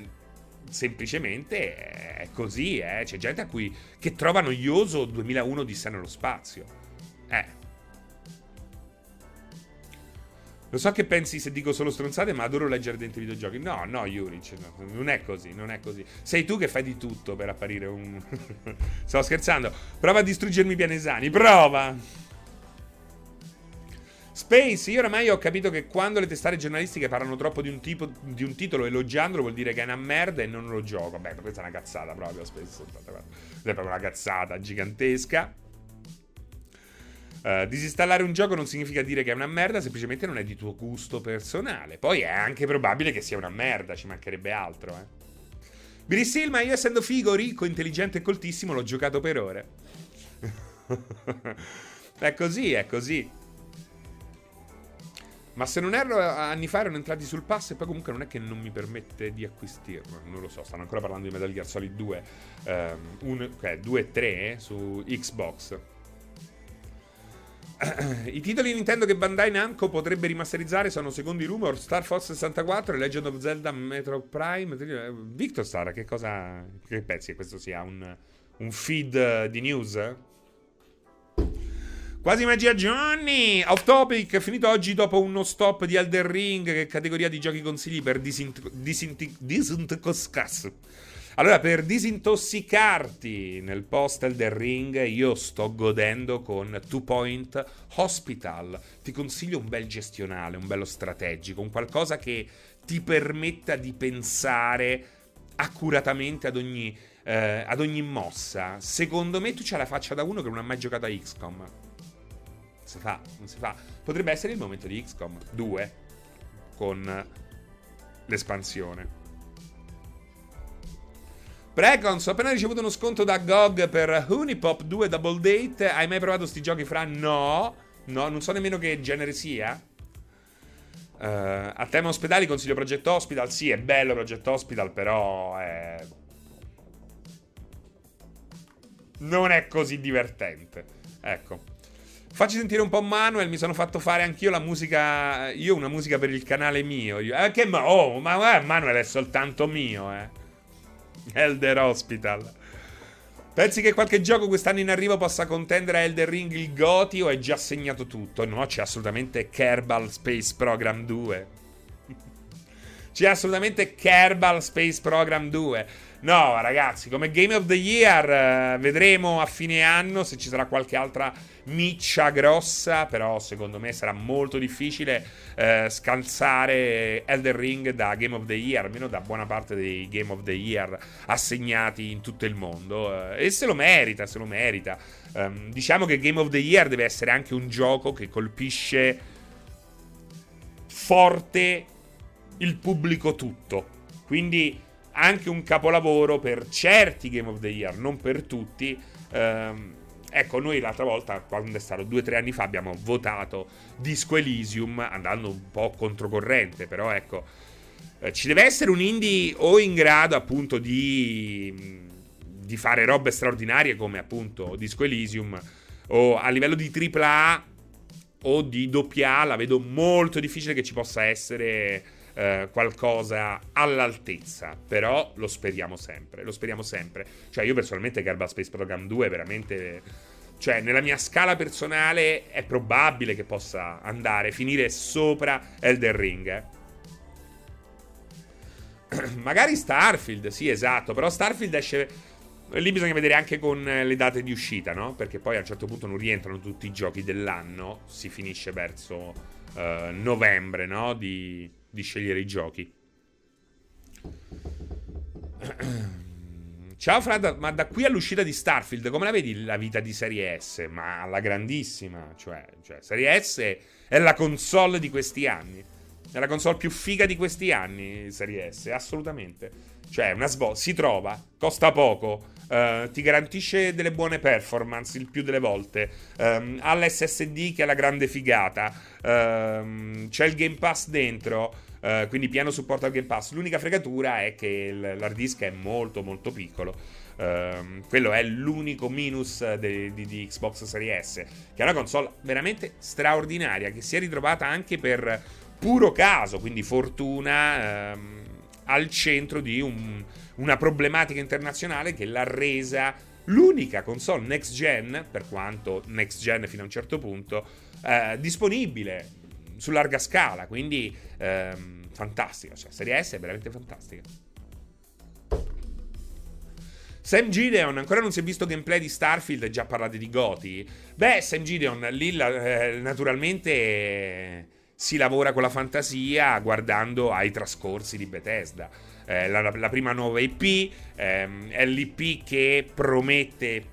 semplicemente è così, eh. c'è gente a cui che trova noioso 2001 di sé nello spazio. Eh. Lo so che pensi se dico solo stronzate, ma adoro leggere dentro i videogiochi. No, no, Juric, no, non è così, non è così. Sei tu che fai di tutto per apparire un... (laughs) Sto scherzando. Prova a distruggermi pianesani, prova! Space, io oramai ho capito che quando le testate giornalistiche parlano troppo di un, tipo, di un titolo elogiandolo vuol dire che è una merda e non lo gioco. Beh, questa è una cazzata proprio, Space 84. È proprio una cazzata gigantesca. Uh, disinstallare un gioco non significa dire che è una merda, semplicemente non è di tuo gusto personale. Poi è anche probabile che sia una merda, ci mancherebbe altro, eh. Brisil, ma io essendo figo, ricco, intelligente e coltissimo l'ho giocato per ore. (laughs) è così, è così. Ma se non erro, anni fa erano entrati sul pass e poi comunque non è che non mi permette di acquistirlo. Non lo so, stanno ancora parlando di Metal Gear Solid 2. Um, okay, 2 e 3 eh, su Xbox. (clears throat) I titoli Nintendo che Bandai Namco potrebbe rimasterizzare sono, secondo i rumor, Star Fox 64 e Legend of Zelda Metro Prime. Victor Star, che cosa. Che pensi che questo sia un, un feed di news? Quasi magia Johnny! Off topic, finito oggi dopo uno stop di Elder Ring, che categoria di giochi consigli per disint- disint- disintossicarsi. Allora, per disintossicarti nel post Elder Ring, io sto godendo con Two Point Hospital. Ti consiglio un bel gestionale, un bello strategico, un qualcosa che ti permetta di pensare accuratamente ad ogni, eh, ad ogni mossa. Secondo me tu c'hai la faccia da uno che non ha mai giocato a XCOM si fa, non si fa. Potrebbe essere il momento di XCOM 2 con l'espansione. Precons, ho appena ricevuto uno sconto da GOG per Unipop 2 Double Date. Hai mai provato sti giochi fra? No, no, non so nemmeno che genere sia. Uh, a tema ospedali consiglio Project Hospital. Sì, è bello Project Hospital, però è... non è così divertente. Ecco. Facci sentire un po' Manuel, mi sono fatto fare anch'io la musica. Io una musica per il canale mio. Io, eh, che. Oh, ma eh, Manuel è soltanto mio, eh. Elder Hospital. Pensi che qualche gioco quest'anno in arrivo possa contendere a Elder Ring il Goti o è già segnato tutto? No, c'è assolutamente Kerbal Space Program 2. (laughs) c'è assolutamente Kerbal Space Program 2. No, ragazzi, come Game of the Year eh, vedremo a fine anno se ci sarà qualche altra miccia grossa, però secondo me sarà molto difficile eh, scalzare Elder Ring da Game of the Year, almeno da buona parte dei Game of the Year assegnati in tutto il mondo. Eh, e se lo merita, se lo merita. Um, diciamo che Game of the Year deve essere anche un gioco che colpisce forte il pubblico tutto. Quindi anche un capolavoro per certi Game of the Year, non per tutti. Ehm, ecco, noi l'altra volta, quando è stato due o tre anni fa, abbiamo votato Disco Elysium andando un po' controcorrente, però ecco, eh, ci deve essere un indie o in grado appunto di, di fare robe straordinarie come appunto Disco Elysium o a livello di AAA o di doppia la vedo molto difficile che ci possa essere eh, qualcosa all'altezza, però lo speriamo sempre, lo speriamo sempre. Cioè io personalmente Kerbal Space Program 2 veramente... Cioè, nella mia scala personale è probabile che possa andare, finire sopra Elder Ring. Eh. (clears throat) Magari Starfield, sì, esatto. Però Starfield esce. Lì bisogna vedere anche con le date di uscita, no? Perché poi a un certo punto non rientrano tutti i giochi dell'anno. Si finisce verso uh, novembre, no? Di, di scegliere i giochi. (clears throat) Ciao Frad, ma da qui all'uscita di Starfield, come la vedi la vita di Serie S? Ma alla grandissima, cioè, cioè Serie S è la console di questi anni. È la console più figa di questi anni, Serie S, assolutamente. Cioè, una svolta, si trova, costa poco, uh, ti garantisce delle buone performance il più delle volte, um, ha l'SSD che è la grande figata, um, c'è il Game Pass dentro, Uh, quindi pieno supporto al Game Pass. L'unica fregatura è che l'hard disk è molto molto piccolo. Uh, quello è l'unico minus di, di, di, Xbox Series S, che è una console veramente straordinaria, che si è ritrovata anche per puro caso, quindi fortuna, al centro di un, una problematica internazionale che l'ha resa l'unica console next gen, per quanto next gen fino a un certo punto, eh, disponibile su larga scala, quindi ehm, fantastica, cioè Serie S è veramente fantastica. Sam Gideon, ancora non si è visto gameplay di Starfield già parlate di Goti. Beh, Sam Gideon, lì eh, naturalmente eh, si lavora con la fantasia guardando ai trascorsi di Bethesda. Eh, la, la, prima nuova IP ehm, è l'IP che promette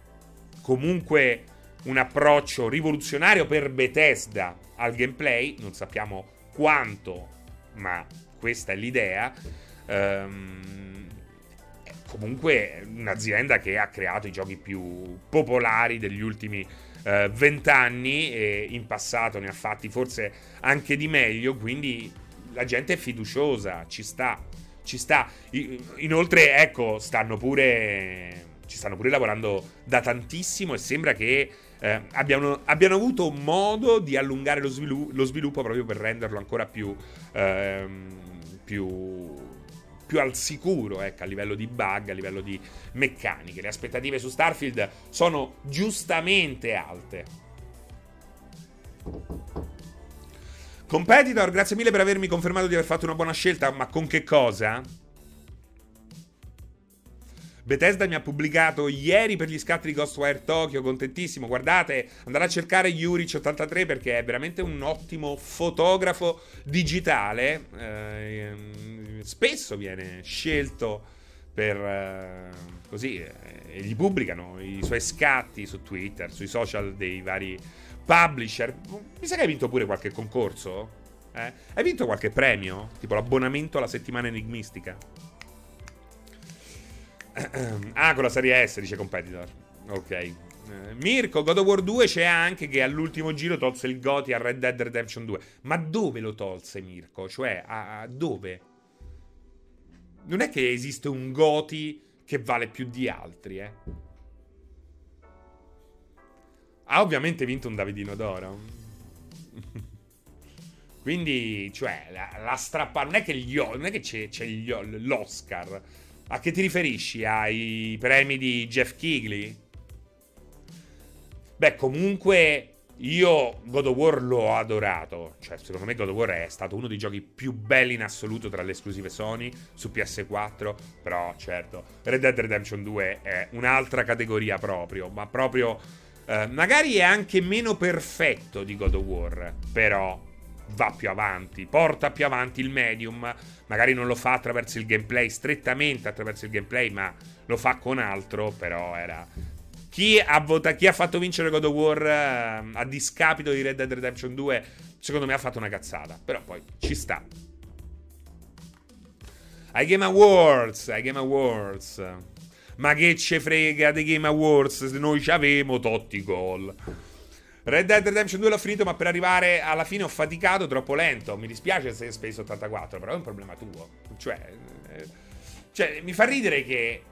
comunque un approccio rivoluzionario per Bethesda al gameplay, non sappiamo quanto, ma questa è l'idea. Ehm, comunque un'azienda che ha creato i giochi più popolari degli ultimi eh, vent'anni eh, e in passato ne ha fatti forse anche di meglio, quindi la gente è fiduciosa, ci sta, ci sta. Inoltre, ecco, stanno pure ci stanno pure lavorando da tantissimo e sembra che eh, abbiano, abbiano, avuto modo di allungare lo, svilu- lo, sviluppo proprio per renderlo ancora più, ehm, più, più al sicuro ecco, a livello di bug, a livello di meccaniche. Le aspettative su Starfield sono giustamente alte. Competitor, grazie mille per avermi confermato di aver fatto una buona scelta, ma con che cosa? Bethesda mi ha pubblicato ieri per gli scatti di Ghostwire Tokyo, contentissimo. Guardate, andate a cercare Yurich83 perché è veramente un ottimo fotografo digitale. Eh, spesso viene scelto per eh, così eh, e gli pubblicano i suoi scatti su Twitter, sui social dei vari publisher. Mi sa che hai vinto pure qualche concorso? Eh? Hai vinto qualche premio? Tipo l'abbonamento alla settimana enigmistica? (clears throat) ah, con la serie S, dice Competitor. Ok. Eh, Mirko, God of War 2 c'è anche che all'ultimo giro tolse il Goti a Red Dead Redemption 2. Ma dove lo tolse Mirko? Cioè, a, a dove? Non è che esiste un Goti che vale più di altri, eh. Ha ovviamente vinto un Davidino d'oro. Quindi, cioè, la, la strappa... Non è che, gli, non è che c'è, c'è gli, l'Oscar a che ti riferisci? Ai premi di Jeff Kigley? Beh, comunque io God of War l'ho adorato. Cioè, secondo me God of War è stato uno dei giochi più belli in assoluto tra le esclusive Sony su PS4. Però, certo, Red Dead Redemption 2 è un'altra categoria proprio. Ma proprio. Eh, magari è anche meno perfetto di God of War. Però va più avanti, porta più avanti il medium, magari non lo fa attraverso il gameplay, strettamente attraverso il gameplay, ma lo fa con altro, però era... Chi ha, vota- chi ha fatto vincere God of War uh, a discapito di Red Dead Redemption 2, secondo me ha fatto una cazzata, però poi ci sta. Ai Game Awards, ai Game Awards. Ma che ce frega dei Game Awards se noi ci avemo totti gol. Red Dead Redemption 2 l'ho finito, ma per arrivare alla fine ho faticato, troppo lento. Mi dispiace se hai speso 84, però è un problema tuo. Cioè, eh, cioè mi fa ridere che...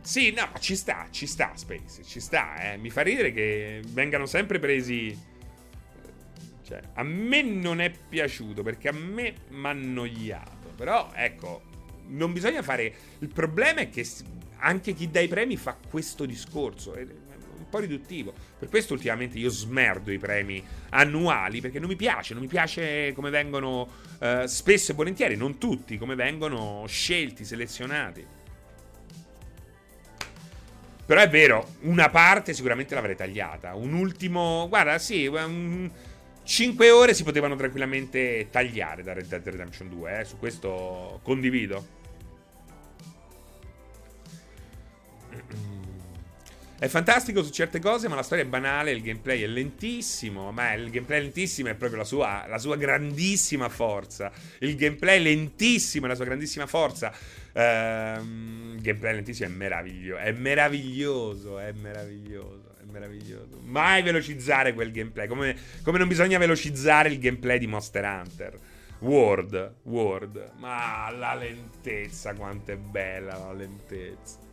Sì, no, ci sta, ci sta Space, ci sta, eh. Mi fa ridere che vengano sempre presi... Cioè, a me non è piaciuto, perché a me mi ha annoiato. Però, ecco, non bisogna fare... Il problema è che anche chi dà i premi fa questo discorso po' riduttivo. Per questo ultimamente io smerdo i premi annuali perché non mi piace, non mi piace come vengono eh, spesso e volentieri, non tutti, come vengono scelti, selezionati. Però è vero, una parte sicuramente l'avrei tagliata. Un ultimo, guarda, sì, un, 5 ore si potevano tranquillamente tagliare da Red Dead Redemption 2, eh, su questo condivido. È fantastico su certe cose, ma la storia è banale, il gameplay è lentissimo. Ma il gameplay lentissimo è proprio la sua, la sua grandissima forza. Il gameplay lentissimo è la sua grandissima forza. Ehm, il gameplay lentissimo è meraviglioso. È meraviglioso, è meraviglioso, è meraviglioso. Mai velocizzare quel gameplay. Come, come non bisogna velocizzare il gameplay di Monster Hunter. Word, Word. Ma la lentezza, quanto è bella la lentezza.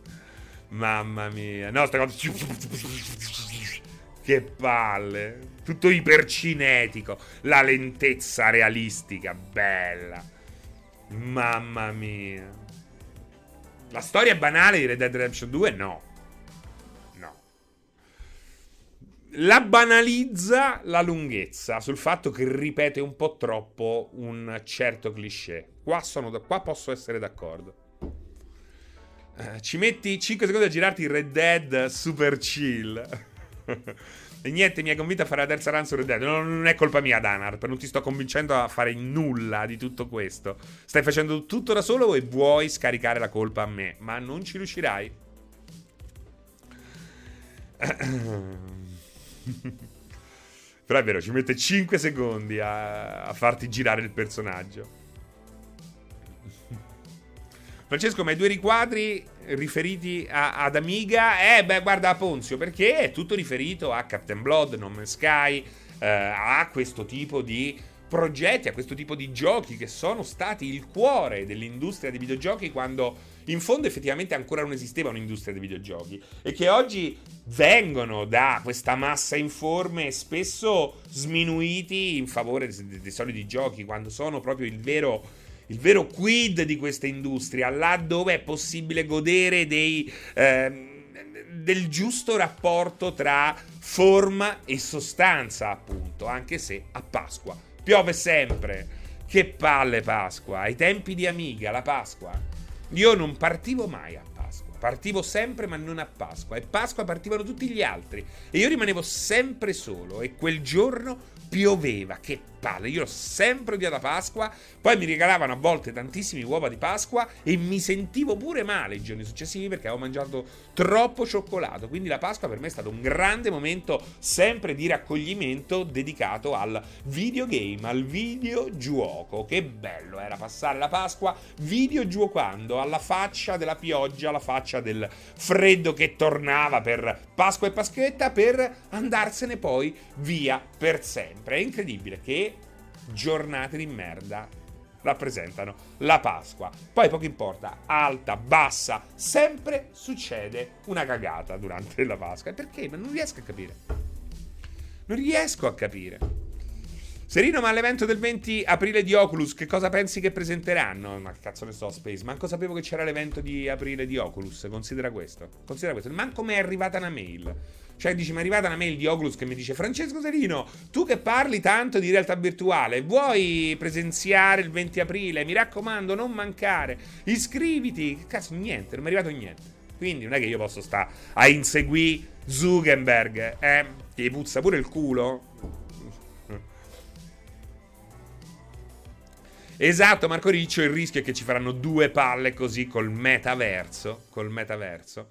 Mamma mia. No, sta cosa... Che palle. Tutto ipercinetico. La lentezza realistica. Bella. Mamma mia. La storia è banale di Red Dead Redemption 2? No. No. La banalizza la lunghezza sul fatto che ripete un po' troppo un certo cliché. Qua, sono, qua posso essere d'accordo. Uh, ci metti 5 secondi a girarti Red Dead super chill. e niente, mi hai convinto a fare la terza run su Red Dead. Non, non è colpa mia, Danarp. Non ti sto convincendo a fare nulla di tutto questo. Stai facendo tutto da solo e vuoi scaricare la colpa a me. Ma non ci riuscirai. (coughs) Però è vero, ci mette 5 secondi a, a farti girare il personaggio. Francesco, ma i due riquadri riferiti a, ad Amiga? Eh, beh, guarda a Ponzio, perché è tutto riferito a Captain Blood, No Man's Sky, eh, a questo tipo di progetti, a questo tipo di giochi che sono stati il cuore dell'industria dei videogiochi quando in fondo effettivamente ancora non esisteva un'industria dei videogiochi e che oggi vengono da questa massa informe spesso sminuiti in favore dei, dei soliti giochi quando sono proprio il vero il vero quid di questa industria, là dove è possibile godere dei, eh, del giusto rapporto tra forma e sostanza, appunto, anche se a Pasqua. Piove sempre. Che palle Pasqua, ai tempi di Amiga, la Pasqua. Io non partivo mai a Pasqua, partivo sempre ma non a Pasqua. E Pasqua partivano tutti gli altri. E io rimanevo sempre solo. E quel giorno pioveva, che palle, io l'ho sempre odiata Pasqua, poi mi regalavano a volte tantissime uova di Pasqua e mi sentivo pure male i giorni successivi perché avevo mangiato troppo cioccolato, quindi la Pasqua per me è stato un grande momento sempre di raccoglimento dedicato al videogame, al videogioco, che bello era passare la Pasqua videogiocando alla faccia della pioggia, alla faccia del freddo che tornava per Pasqua e Paschetta per andarsene poi via per sempre. È incredibile che giornate di merda rappresentano la Pasqua. Poi poco importa, alta, bassa, sempre succede una cagata durante la Pasqua. Perché? Ma non riesco a capire. Non riesco a capire. Serino, ma all'evento del 20 aprile di Oculus, che cosa pensi che presenteranno? Ma che cazzo ne so, Space. Manco sapevo che c'era l'evento di aprile di Oculus. Considera questo. Considera questo. Manco mi è arrivata una mail. Cioè, dici, mi è arrivata una mail di Oculus che mi dice: Francesco Serino, tu che parli tanto di realtà virtuale, vuoi presenziare il 20 aprile? Mi raccomando, non mancare. Iscriviti. Cazzo, niente, non mi è arrivato niente. Quindi non è che io posso stare a inseguire Zuckerberg. Eh, ti puzza pure il culo. Esatto, Marco Riccio, il rischio è che ci faranno due palle così col metaverso. Col metaverso.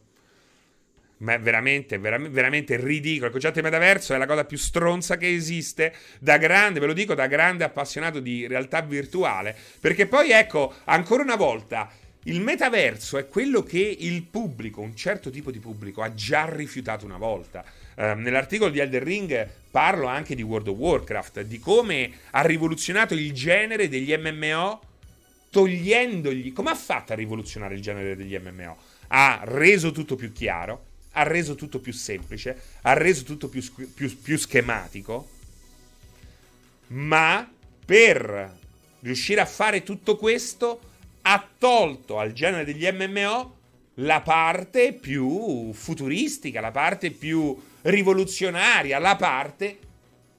Ma è veramente, veramente, veramente ridicolo. Il concetto di metaverso è la cosa più stronza che esiste. Da grande, ve lo dico, da grande appassionato di realtà virtuale. Perché poi, ecco, ancora una volta, il metaverso è quello che il pubblico, un certo tipo di pubblico, ha già rifiutato una volta. Uh, nell'articolo di Elder Ring parlo anche di World of Warcraft, di come ha rivoluzionato il genere degli MMO togliendogli... Come ha fatto a rivoluzionare il genere degli MMO? Ha reso tutto più chiaro, ha reso tutto più semplice, ha reso tutto più, più, più schematico, ma per riuscire a fare tutto questo ha tolto al genere degli MMO la parte più futuristica, la parte più rivoluzionaria, la parte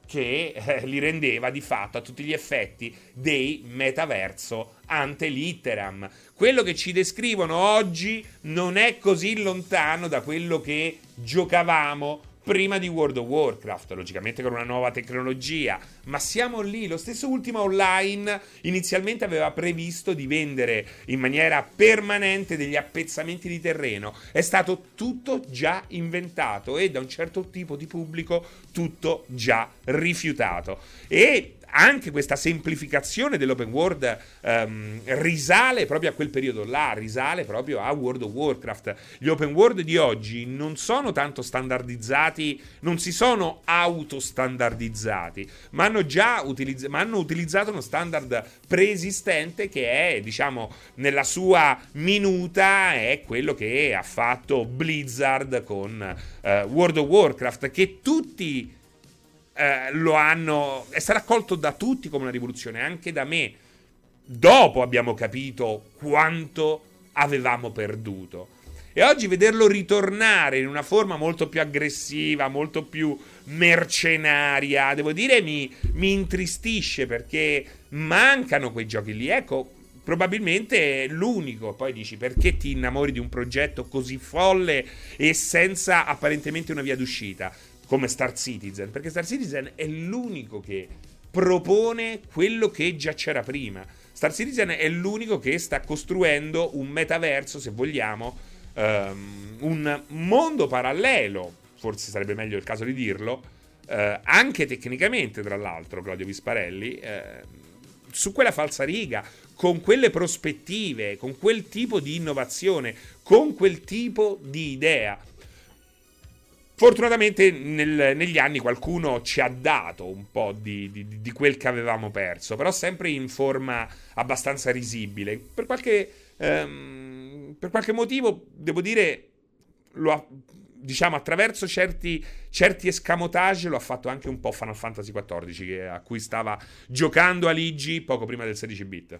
che eh, li rendeva di fatto a tutti gli effetti dei metaverso ante litteram. Quello che ci descrivono oggi non è così lontano da quello che giocavamo prima di World of Warcraft, logicamente con una nuova tecnologia, ma siamo lì. Lo stesso Ultima Online inizialmente aveva previsto di vendere in maniera permanente degli appezzamenti di terreno. È stato tutto già inventato e da un certo tipo di pubblico tutto già rifiutato. E anche questa semplificazione dell'open world um, risale proprio a quel periodo là, risale proprio a World of Warcraft. Gli open world di oggi non sono tanto standardizzati, non si sono autostandardizzati, ma hanno già utilizz- ma hanno utilizzato uno standard preesistente che è, diciamo, nella sua minuta è quello che ha fatto Blizzard con uh, World of Warcraft, che tutti eh, lo hanno. è stato accolto da tutti come una rivoluzione, anche da me. Dopo abbiamo capito quanto avevamo perduto. E oggi vederlo ritornare in una forma molto più aggressiva, molto più mercenaria, devo dire mi, mi intristisce perché mancano quei giochi lì. Ecco, probabilmente è l'unico. Poi dici perché ti innamori di un progetto così folle e senza apparentemente una via d'uscita, come Star Citizen? Perché Star Citizen è l'unico che propone quello che già c'era prima. Star Citizen è l'unico che sta costruendo un metaverso, se vogliamo, um, un mondo parallelo, forse sarebbe meglio il caso di dirlo, uh, anche tecnicamente, tra l'altro, Claudio Visparelli, uh, su quella falsa riga, con quelle prospettive, con quel tipo di innovazione, con quel tipo di idea. Fortunatamente nel, negli anni qualcuno ci ha dato un po' di, di, di, quel che avevamo perso, però sempre in forma abbastanza risibile. Per qualche, ehm, per qualche motivo, devo dire, lo ha, diciamo, attraverso certi, certi escamotage lo ha fatto anche un po' Final Fantasy XIV, a cui stava giocando Aligi poco prima del 16 bit.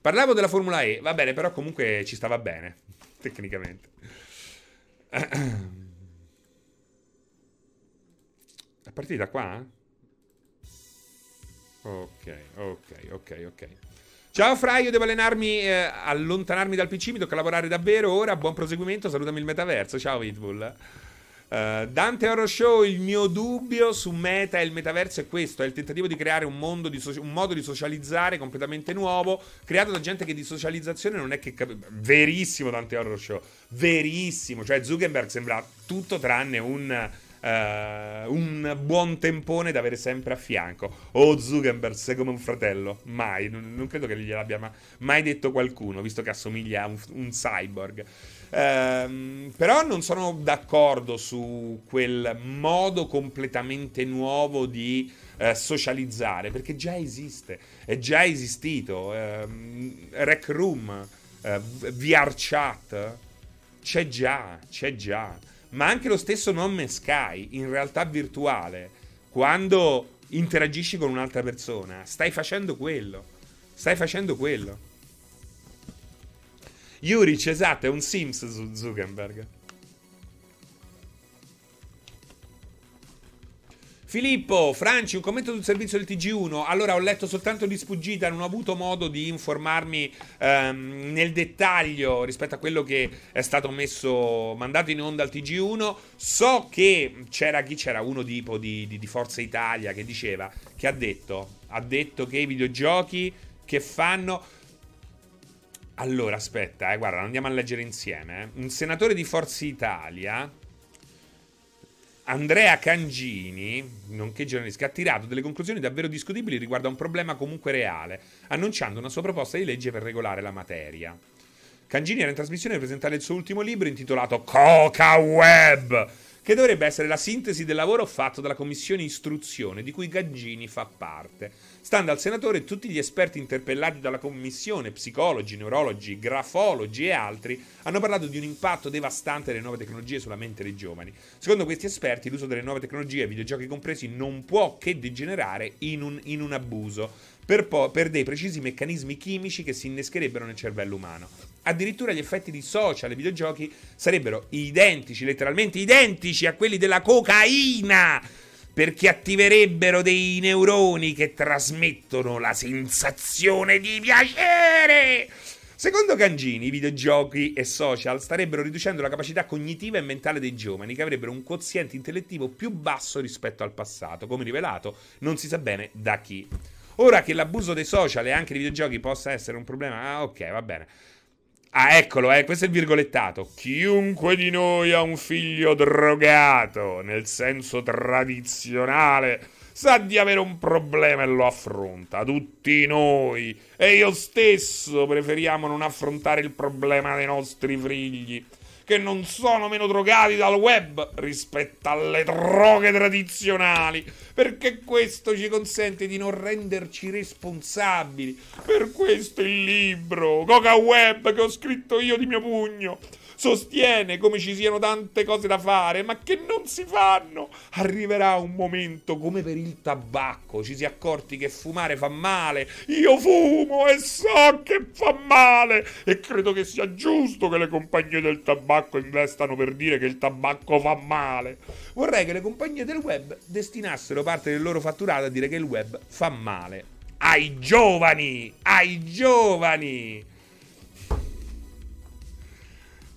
Parlavo della Formula E, va bene, però comunque ci stava bene, tecnicamente. A partire da qua? Ok, ok, ok, ok. Ciao Fra, io devo allenarmi, eh, allontanarmi dal PC, mi tocca lavorare davvero ora, buon proseguimento, salutami il metaverso, ciao Pitbull. Uh, Dante Horror Show, il mio dubbio su Meta e il metaverso è questo: è il tentativo di creare un, di so- un, modo di socializzare completamente nuovo, creato da gente che di socializzazione non è che capisce. Verissimo, Dante Horror Show, verissimo. Cioè, Zuckerberg sembra tutto tranne un. Uh, un buon tempone da avere sempre a fianco. Oh, Zuckerberg, sei come un fratello. Mai, non, non credo che gliel'abbia mai detto qualcuno, visto che assomiglia a un, un cyborg. Ehm, però non sono d'accordo su quel modo completamente nuovo di eh, socializzare, perché già esiste, è già esistito. Ehm, Rec Room, eh, VR Chat, c'è già, c'è già. Ma anche lo stesso nome Sky, in realtà virtuale, quando interagisci con un'altra persona, stai facendo quello. Stai facendo quello. Juric, esatto, è un Sims su Zuckerberg. Filippo, Franci, un commento sul servizio del TG1. Allora, ho letto soltanto di sfuggita, non ho avuto modo di informarmi ehm, nel dettaglio rispetto a quello che è stato messo, mandato in onda al TG1. So che c'era chi c'era uno tipo di, di, di Forza Italia che diceva, che ha detto, ha detto che i videogiochi che fanno allora, aspetta, eh, guarda, andiamo a leggere insieme. Eh. Un senatore di Forza Italia, Andrea Cangini, nonché giornalista, ha tirato delle conclusioni davvero discutibili riguardo a un problema comunque reale, annunciando una sua proposta di legge per regolare la materia. Cangini era in trasmissione per presentare il suo ultimo libro intitolato Coca Web che dovrebbe essere la sintesi del lavoro fatto dalla commissione istruzione di cui Gaggini fa parte. Stando al senatore, tutti gli esperti interpellati dalla commissione, psicologi, neurologi, grafologi e altri, hanno parlato di un impatto devastante delle nuove tecnologie sulla mente dei giovani. Secondo questi esperti, l'uso delle nuove tecnologie, videogiochi compresi, non può che degenerare in un, in un abuso per, po- per dei precisi meccanismi chimici che si innescherebbero nel cervello umano. Addirittura gli effetti di social e videogiochi sarebbero identici, letteralmente identici a quelli della cocaina perché attiverebbero dei neuroni che trasmettono la sensazione di piacere. Secondo Gangini, i videogiochi e social starebbero riducendo la capacità cognitiva e mentale dei giovani, che avrebbero un quoziente intellettivo più basso rispetto al passato, come rivelato non si sa bene da chi. Ora che l'abuso dei social e anche dei videogiochi possa essere un problema, ah, ok, va bene. Ah, eccolo, eh, questo è il virgolettato. Chiunque di noi ha un figlio drogato, nel senso tradizionale, sa di avere un problema e lo affronta. Tutti noi. E io stesso preferiamo non affrontare il problema dei nostri figli che non sono meno drogati dal web rispetto alle droghe tradizionali, perché questo ci consente di non renderci responsabili. Per questo il libro Coca Web che ho scritto io di mio pugno sostiene come ci siano tante cose da fare, ma che non si fanno. Arriverà un momento come per il tabacco, ci si è accorti che fumare fa male. Io fumo e so che fa male e credo che sia giusto che le compagnie del tabacco investano per dire che il tabacco fa male. Vorrei che le compagnie del web destinassero parte del loro fatturato a dire che il web fa male. ai giovani, ai giovani.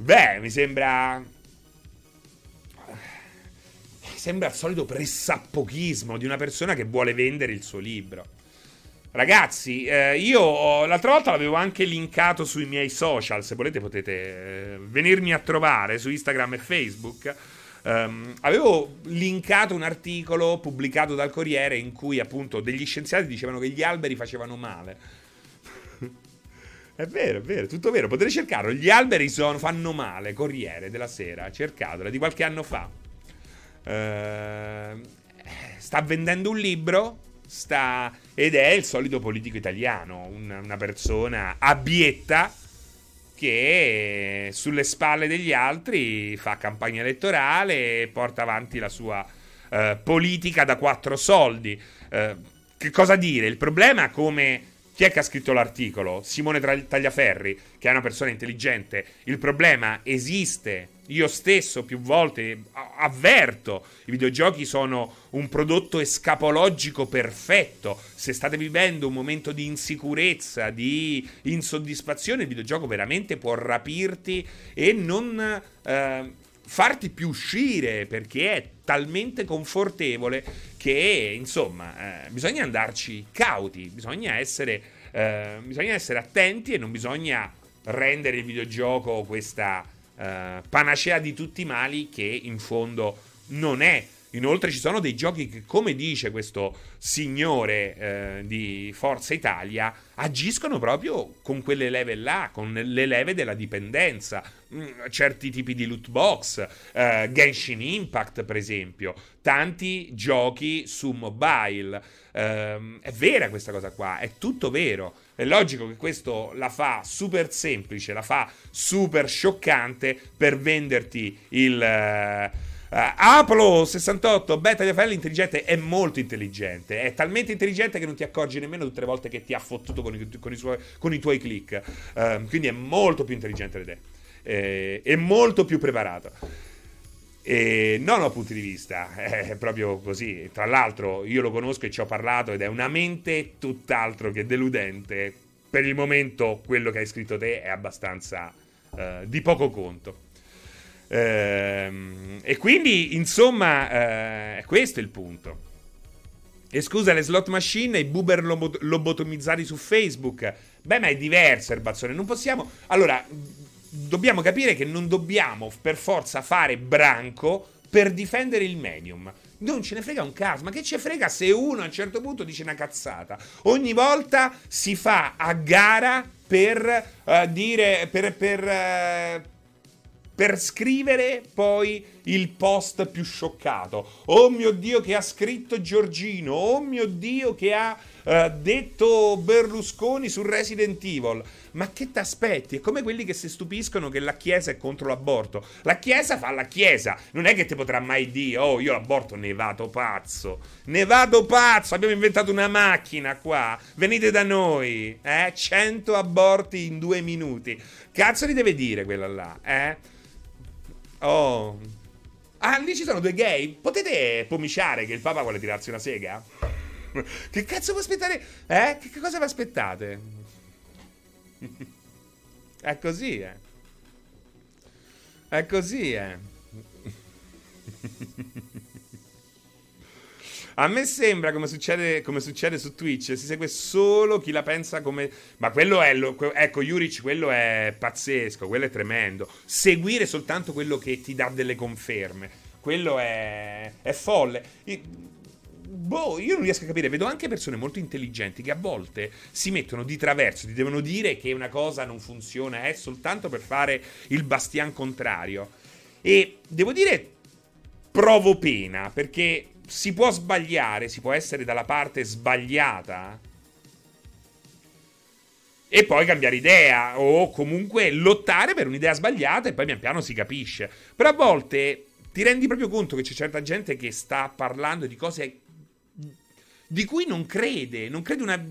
Beh, mi sembra sembra il solito pressappochismo di una persona che vuole vendere il suo libro. Ragazzi, eh, io l'altra volta l'avevo anche linkato sui miei social, se volete potete eh, venirmi a trovare su Instagram e Facebook. Um, avevo linkato un articolo pubblicato dal Corriere in cui appunto degli scienziati dicevano che gli alberi facevano male. È vero, è vero, tutto vero. Potete cercarlo. Gli alberi sono, fanno male. Corriere della Sera, cercatelo, è di qualche anno fa. Uh, sta vendendo un libro sta, ed è il solito politico italiano, una, una persona abietta che sulle spalle degli altri fa campagna elettorale e porta avanti la sua uh, politica da quattro soldi. Uh, che cosa dire? Il problema come chi è che ha scritto l'articolo? Simone Tagliaferri, che è una persona intelligente. Il problema esiste. Io stesso più volte avverto, i videogiochi sono un prodotto escapologico perfetto. Se state vivendo un momento di insicurezza, di insoddisfazione, il videogioco veramente può rapirti e non eh, farti più uscire perché è talmente confortevole che insomma eh, bisogna andarci cauti, bisogna essere, eh, bisogna essere attenti e non bisogna rendere il videogioco questa eh, panacea di tutti i mali che in fondo non è. Inoltre ci sono dei giochi che, come dice questo signore eh, di Forza Italia, agiscono proprio con quelle leve là, con le leve della dipendenza. Mm, certi tipi di loot box, eh, Genshin Impact per esempio, tanti giochi su mobile. Eh, è vera questa cosa qua, è tutto vero. È logico che questo la fa super semplice, la fa super scioccante per venderti il... Uh, Apollo 68, Beta FL intelligente, è molto intelligente. È talmente intelligente che non ti accorgi nemmeno tutte le volte che ti ha fottuto con i, con i, suoi, con i tuoi click. Uh, quindi è molto più intelligente di te. Eh, è molto più preparato. E non ho punti di vista, (laughs) è proprio così. Tra l'altro, io lo conosco e ci ho parlato ed è una mente tutt'altro che deludente. Per il momento, quello che hai scritto te è abbastanza uh, di poco conto. Ehm, e quindi, insomma, eh, questo è il punto. E scusa, le slot machine e i lobo- lobotomizzati su Facebook. Beh, ma è diverso, Erbazzone. Non possiamo. Allora, dobbiamo capire che non dobbiamo per forza fare branco per difendere il medium. Non ce ne frega un caso, ma che ci frega se uno a un certo punto dice una cazzata? Ogni volta si fa a gara per uh, dire, per, per, uh, per scrivere poi il post più scioccato. Oh mio Dio che ha scritto Giorgino, oh mio Dio che ha uh, detto Berlusconi su Resident Evil. Ma che ti aspetti? È come quelli che si stupiscono che la Chiesa è contro l'aborto. La Chiesa fa la Chiesa, non è che ti potrà mai dire, oh io l'aborto ne vado pazzo. Ne vado pazzo, abbiamo inventato una macchina qua, venite da noi, eh? 100 aborti in due minuti. Cazzo li deve dire quella là, eh? Oh. Ah, lì ci sono due gay. Potete pomiciare che il Papa vuole tirarsi una sega? (laughs) che cazzo vuoi aspettare? Eh? Che cosa vi aspettate? (laughs) È così, eh. È così, eh. (laughs) A me sembra, come succede, come succede, su Twitch, si segue solo chi la pensa come... Ma quello è... Lo... Ecco, Juric, quello è pazzesco, quello è tremendo. Seguire soltanto quello che ti dà delle conferme. Quello è... è folle. Boh, io non riesco a capire. Vedo anche persone molto intelligenti che a volte si mettono di traverso, ti devono dire che una cosa non funziona, è soltanto per fare il bastian contrario. E devo dire, provo pena, perché si può sbagliare, si può essere dalla parte sbagliata e poi cambiare idea o comunque lottare per un'idea sbagliata e poi pian piano si capisce. Però a volte ti rendi proprio conto che c'è certa gente che sta parlando di cose di cui non crede, non crede una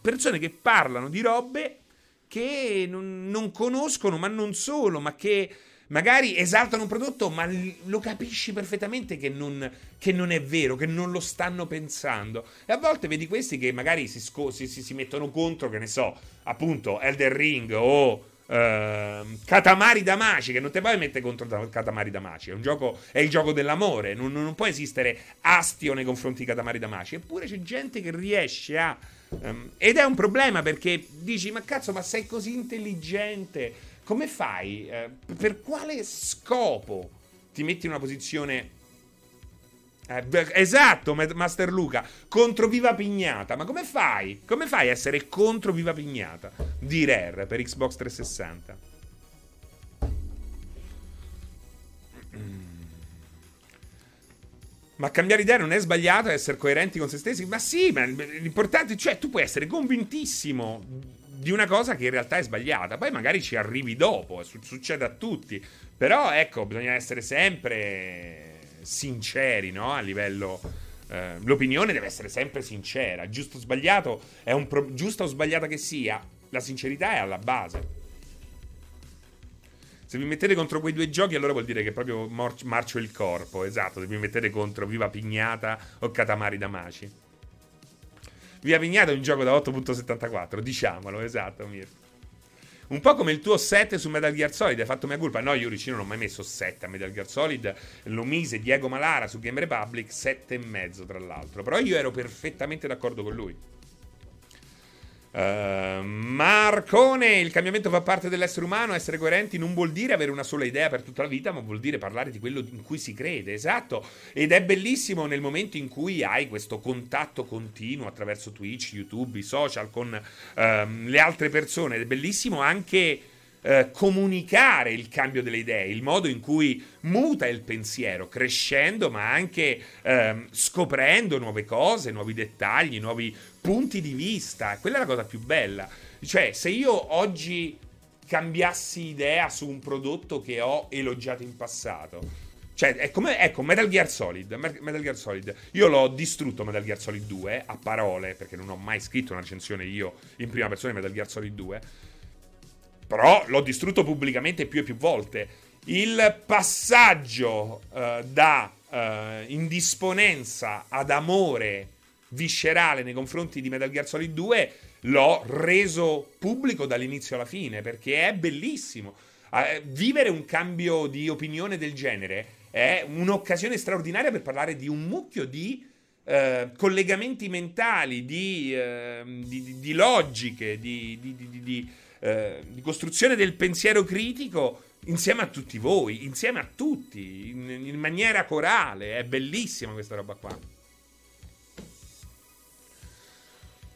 persone che parlano di robe che non, non conoscono, ma non solo, ma che magari esaltano un prodotto, ma lo capisci perfettamente che non, che non, è vero, che non lo stanno pensando. E a volte vedi questi che magari si, sco- si, si, si mettono contro, che ne so, appunto, Elder Ring o Uh, Katamari Damaci, che non ti puoi mettere contro Katamari Damaci, è, è il gioco dell'amore, non, non, può esistere astio nei confronti di Katamari Damaci, eppure c'è gente che riesce a... Um, ed è un problema perché dici, ma cazzo, ma sei così intelligente, come fai? Uh, per quale scopo ti metti in una posizione eh, esatto, Master Luca. Contro Viva Pignata. Ma come fai? Come fai a essere contro Viva Pignata? Di Rare per Xbox 360. (clears throat) Ma cambiare idea non è sbagliato, essere coerenti con se stessi? Ma sì, ma l'importante, cioè, tu puoi essere convintissimo di una cosa che in realtà è sbagliata. Poi magari ci arrivi dopo, succede a tutti. Però, ecco, bisogna essere sempre sinceri, no? A livello... Eh, l'opinione deve essere sempre sincera. Giusto o sbagliato è un pro- giusta o sbagliata che sia, la sincerità è alla base. Se vi mettete contro quei due giochi, allora vuol dire che proprio mor- marcio il corpo. Esatto, se vi mettete contro Viva Pignata o Katamari Damaci. Viva Pignata è un gioco da 8.74, diciamolo, esatto, Mirko. Un po' come il tuo 7 su Metal Gear Solid, hai fatto mia colpa. No, io Ricino non ho mai messo 7 a Metal Gear Solid, lo mise Diego Malara su Game Republic, 7,5 tra l'altro. Però io ero perfettamente d'accordo con lui. Uh, Marcone, il cambiamento fa parte dell'essere umano. Essere coerenti non vuol dire avere una sola idea per tutta la vita, ma vuol dire parlare di quello in cui si crede. Esatto. Ed è bellissimo nel momento in cui hai questo contatto continuo attraverso Twitch, YouTube, i social con uh, le altre persone. Ed è bellissimo anche eh, comunicare il cambio delle idee, il modo in cui muta il pensiero, crescendo ma anche eh, scoprendo nuove cose, nuovi dettagli, nuovi punti di vista. Quella è la cosa più bella. Cioè, se io oggi cambiassi idea su un prodotto che ho elogiato in passato, cioè, è come, ecco, Metal Gear Solid. Metal Gear Solid. Io l'ho distrutto Metal Gear Solid 2 a parole, perché non ho mai scritto una recensione io in prima persona di Metal Gear Solid 2. Però l'ho distrutto pubblicamente più e più volte. Il passaggio uh, da uh, indisponenza ad amore viscerale nei confronti di Metal Gear Solid 2 l'ho reso pubblico dall'inizio alla fine perché è bellissimo. Uh, vivere un cambio di opinione del genere è un'occasione straordinaria per parlare di un mucchio di uh, collegamenti mentali, di, uh, di, di, di logiche, di, eh, di costruzione del pensiero critico insieme a tutti voi, insieme a tutti, in, in maniera corale. È bellissima questa roba qua.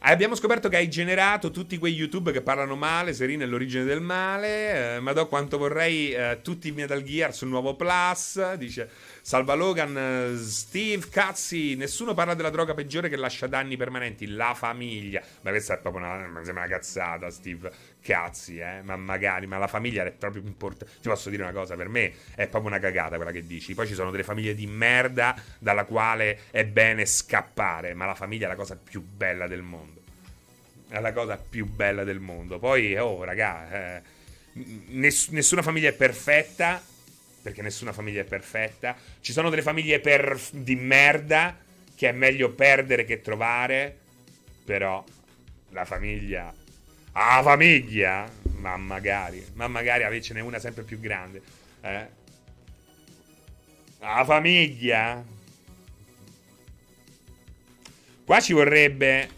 Abbiamo scoperto che hai generato tutti quei YouTube che parlano male, Serena è l'origine del male. Eh, Madò quanto vorrei eh, tutti i Metal Gear sul nuovo Plus. Dice Salva Logan, Steve, cazzi, nessuno parla della droga peggiore che lascia danni permanenti, la famiglia. Ma questa è proprio una, sembra una cazzata, Steve. Cazzi, eh, ma magari, ma la famiglia è proprio importante. Ti posso dire una cosa, per me è proprio una cagata quella che dici. Poi ci sono delle famiglie di merda dalla quale è bene scappare, ma la famiglia è la cosa più bella del mondo è la cosa più bella del mondo. Poi, oh, raga, eh, ness- nessuna famiglia è perfetta, perché nessuna famiglia è perfetta. Ci sono delle famiglie per- di merda che è meglio perdere che trovare, però la famiglia... Ah, famiglia! Ma magari, ma magari avecene una sempre più grande. Eh? La famiglia! Qua ci vorrebbe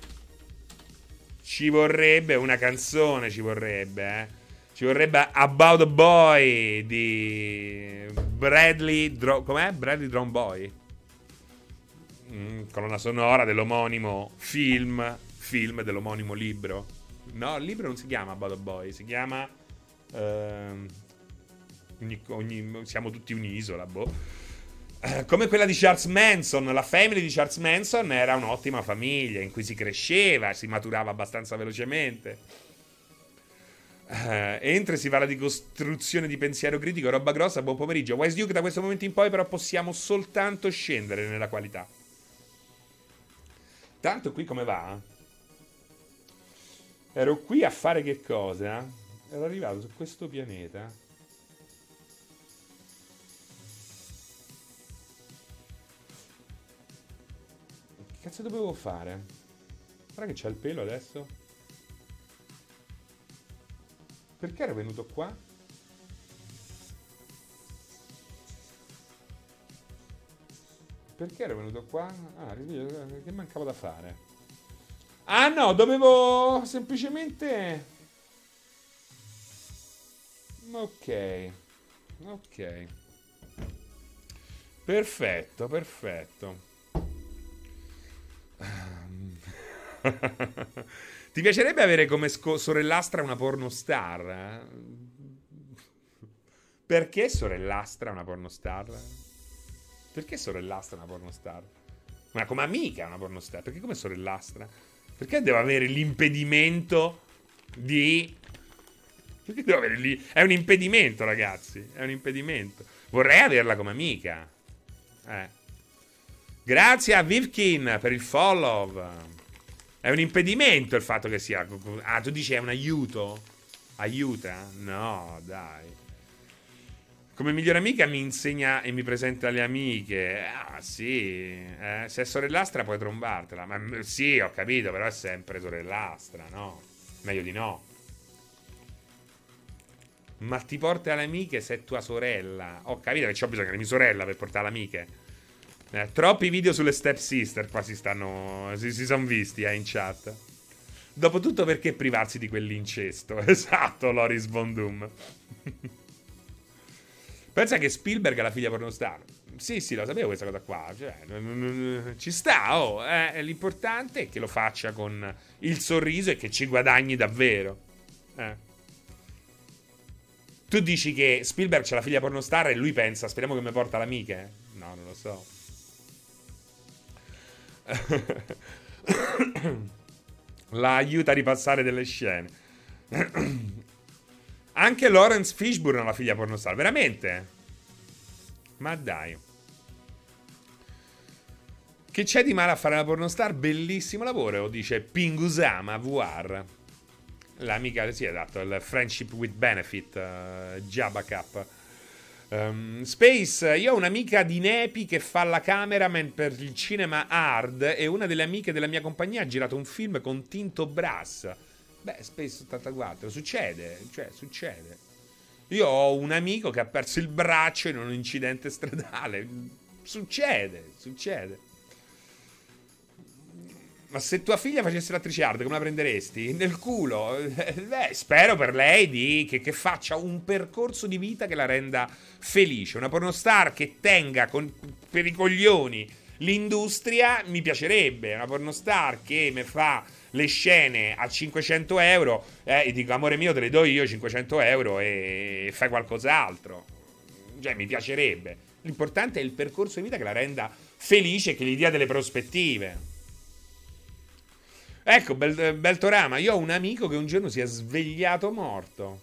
ci vorrebbe una canzone, ci vorrebbe, eh. Ci vorrebbe About a Boy di Bradley. Dro- com'è? Bradley Drone Boy. Mm, colonna sonora dell'omonimo film. Film dell'omonimo libro. No, il libro non si chiama About a Boy, si chiama. Uh, ogni, ogni, siamo tutti un'isola, boh. Eh, come quella di Charles Manson, la family di Charles Manson era un'ottima famiglia in cui si cresceva, si maturava abbastanza velocemente. Uh, entra e si parla di costruzione di pensiero critico, roba grossa, buon pomeriggio. Wise Duke da questo momento in poi però possiamo soltanto scendere nella qualità. Tanto qui come va? Ero qui a fare che cosa? Ero arrivato su questo pianeta. Che cazzo dovevo fare? Guarda che c'ha il pelo adesso. Perché era venuto qua? Perché era venuto qua? Ah, che mancava da fare? Ah no, dovevo semplicemente... Ok. Ok. Perfetto, perfetto. (laughs) Ti piacerebbe avere come sco- sorellastra una pornostar? Perché sorellastra una pornostar? Perché sorellastra una pornostar? Ma come amica una pornostar? Perché come sorellastra? Perché devo avere l'impedimento di... Perché devo avere lì? È un impedimento, ragazzi. È un impedimento. Vorrei averla come amica. Eh. Grazie a Vivkin per il follow. È un impedimento il fatto che sia... Ah, tu dici è un aiuto? Aiuta? No, dai. Come migliore amica mi insegna e mi presenta le amiche. Ah, sì. Eh, se è sorellastra puoi trombartela. Ma sì, ho capito, però è sempre sorellastra, no? Meglio di no. Ma ti porta le amiche se è tua sorella. Ho capito che c'ho bisogno di mia sorella per portare le amiche. Eh, troppi video sulle step sister qua si stanno. Si, si sono visti eh, in chat. Dopotutto, perché privarsi di quell'incesto? (laughs) Esatto, Loris Von Doom. (laughs) Pensa che Spielberg è la figlia pornostar. Sì, sì, lo sapevo questa cosa qua. Cioè, ci sta, oh. Eh, l'importante è che lo faccia con il sorriso e che ci guadagni davvero. Eh. Tu dici che Spielberg c'è la figlia pornostar e lui pensa, speriamo che mi porta l'amica. Eh? No, non lo so. (coughs) la aiuta a ripassare delle scene. (coughs) Anche Lawrence Fishburne ha la figlia pornostar, veramente? Ma dai. Che c'è di male a fare la pornostar? Bellissimo lavoro, dice Pingusama VR. L'amica, sì, esatto, il Friendship with Benefit, uh, Jabba Cup. Um, Space, io ho un'amica di Nepi che fa la cameraman per il cinema hard e una delle amiche della mia compagnia ha girato un film con Tinto Brass. Beh, Space 84, succede, cioè succede. Io ho un amico che ha perso il braccio in un incidente stradale. Succede, succede. Ma se tua figlia facesse l'attrice hard, come la prenderesti? Nel culo? (laughs) Beh, spero per lei di, che, che, faccia un percorso di vita che la renda felice. Una pornostar che tenga con, per i coglioni l'industria mi piacerebbe. Una pornostar che mi fa le scene a 500 euro eh, e dico amore mio te le do io 500 euro e fai qualcos'altro cioè mi piacerebbe l'importante è il percorso di vita che la renda felice e che gli dia delle prospettive ecco Bel- Beltorama io ho un amico che un giorno si è svegliato morto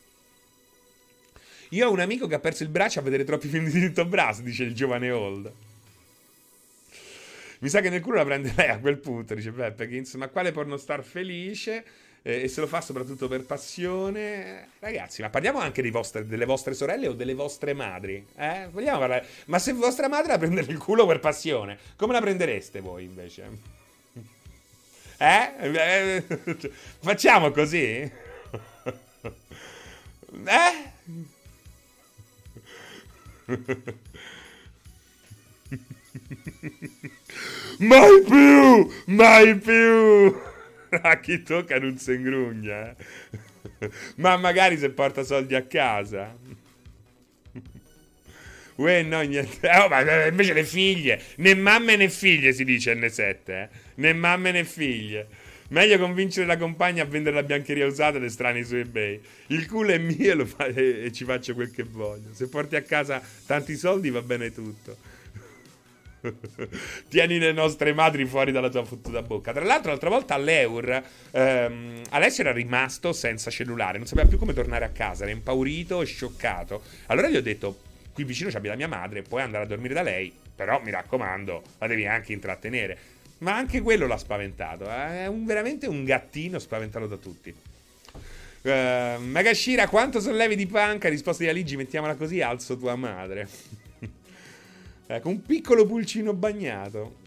io ho un amico che ha perso il braccio a vedere troppi film di Tinto Brass dice il giovane Old mi sa che nel culo la prende lei a quel punto, dice che insomma quale pornostar felice eh, e se lo fa soprattutto per passione. Ragazzi, ma parliamo anche vostre, delle vostre sorelle o delle vostre madri? Eh? Vogliamo parlare? Ma se vostra madre la prende nel culo per passione, come la prendereste voi invece? Eh? (laughs) facciamo così? Eh? Mai più! Mai più! A chi tocca non si ingrugna. Eh? Ma magari se porta soldi a casa. Uè, no, niente. Oh, ma invece le figlie. Né mamme né figlie si dice N7, eh. Né mamme né figlie. Meglio convincere la compagna a vendere la biancheria usata ed estranei su eBay. Il culo è mio e, fa- e ci faccio quel che voglio. Se porti a casa tanti soldi va bene tutto. (laughs) Tieni le nostre madri fuori dalla tua fottuta bocca. Tra l'altro, l'altra volta all'Eur, ehm, Alessio era rimasto senza cellulare, non sapeva più come tornare a casa, era impaurito e scioccato. Allora gli ho detto: Qui vicino c'abbi la mia madre, puoi andare a dormire da lei, però mi raccomando, la devi anche intrattenere. Ma anche quello l'ha spaventato. Eh? È un, veramente un gattino spaventato da tutti. Uh, Megashira, quanto sollevi di panca? Risposta di Aligi, mettiamola così, alzo tua madre. (laughs) Ecco, un piccolo pulcino bagnato.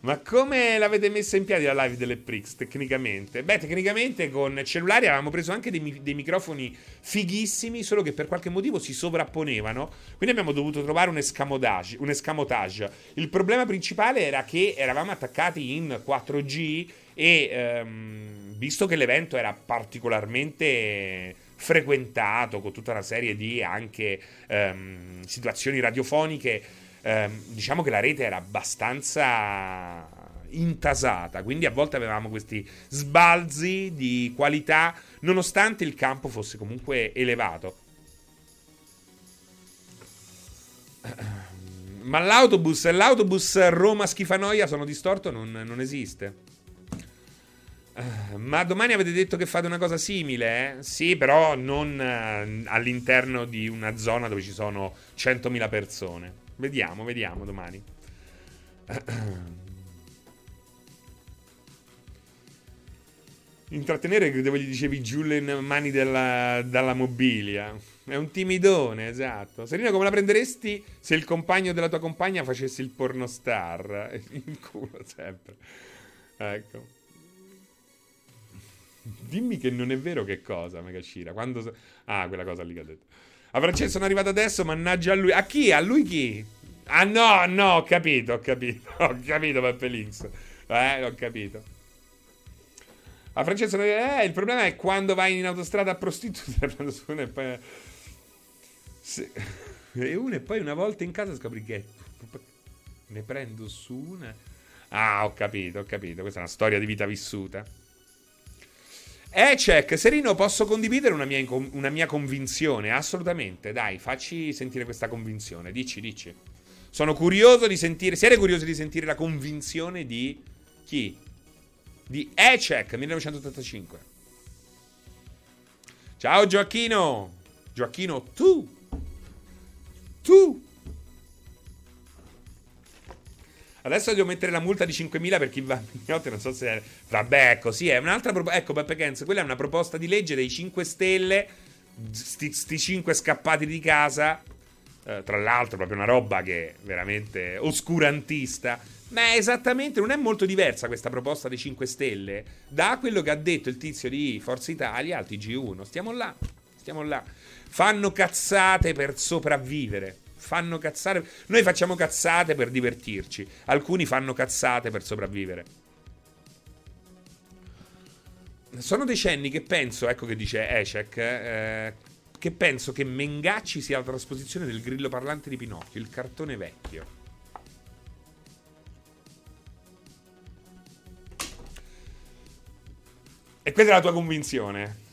Ma come l'avete messa in piedi la live delle Prix tecnicamente? Beh, tecnicamente con cellulari avevamo preso anche dei, dei, microfoni fighissimi, solo che per qualche motivo si sovrapponevano. Quindi abbiamo dovuto trovare un escamotage. Un escamotage. Il problema principale era che eravamo attaccati in 4G e ehm, visto che l'evento era particolarmente frequentato con tutta una serie di anche ehm, situazioni radiofoniche ehm, diciamo che la rete era abbastanza intasata, quindi a volte avevamo questi sbalzi di qualità nonostante il campo fosse comunque elevato. Ma l'autobus, l'autobus Roma-Schifanoia sono distorto, non, non esiste. Ma domani avete detto che fate una cosa simile, eh? Sì, però non uh, all'interno di una zona dove ci sono 100.000 persone. Vediamo, vediamo domani. Intrattenere, credevo gli dicevi Julian Mani della, dalla mobilia. È un timidone, esatto. Serena, come la prenderesti se il compagno della tua compagna facesse il pornostar? (laughs) In culo sempre. Ecco. Dimmi che non è vero che cosa, Megashira. Quando... Ah, quella cosa lì che ha detto. A Francesco sono arrivato adesso, mannaggia a lui. A chi? A lui chi? Ah no, no, ho capito, ho capito. (laughs) Ho capito Peppe Links. Eh, ho capito. A Francesco, eh, il problema è quando vai in autostrada a prostitute, prendo (laughs) su una e poi... Se... (laughs) E una e poi una volta in casa scopri che... Ne prendo su una... Ah, ho capito, ho capito. Questa è una storia di vita vissuta. Check, Serino, posso condividere una mia, una mia convinzione? Assolutamente, dai, facci sentire questa convinzione. Dici, dici. Sono curioso di sentire. Siete curiosi di sentire la convinzione di chi? Di Ecek 1985. Ciao Gioacchino. Gioacchino, tu. Tu. Adesso devo mettere la multa di 5.000 per chi va a mignotte, non so se... Vabbè, così è. Un'altra proposta... Ecco, Beppe Kenz, quella è una proposta di legge dei 5 Stelle, sti, sti 5 scappati di casa, eh, tra l'altro proprio una roba che è veramente oscurantista, ma è esattamente, non è molto diversa questa proposta dei 5 Stelle da quello che ha detto il tizio di Forza Italia al TG1. Stiamo là, stiamo là. Fanno cazzate per sopravvivere fanno cazzate. Noi facciamo cazzate per divertirci. Alcuni fanno cazzate per sopravvivere. Sono decenni che penso, ecco che dice Ecek, eh, che penso che Mengacci sia la trasposizione del grillo parlante di Pinocchio, il cartone vecchio. E questa è la tua convinzione?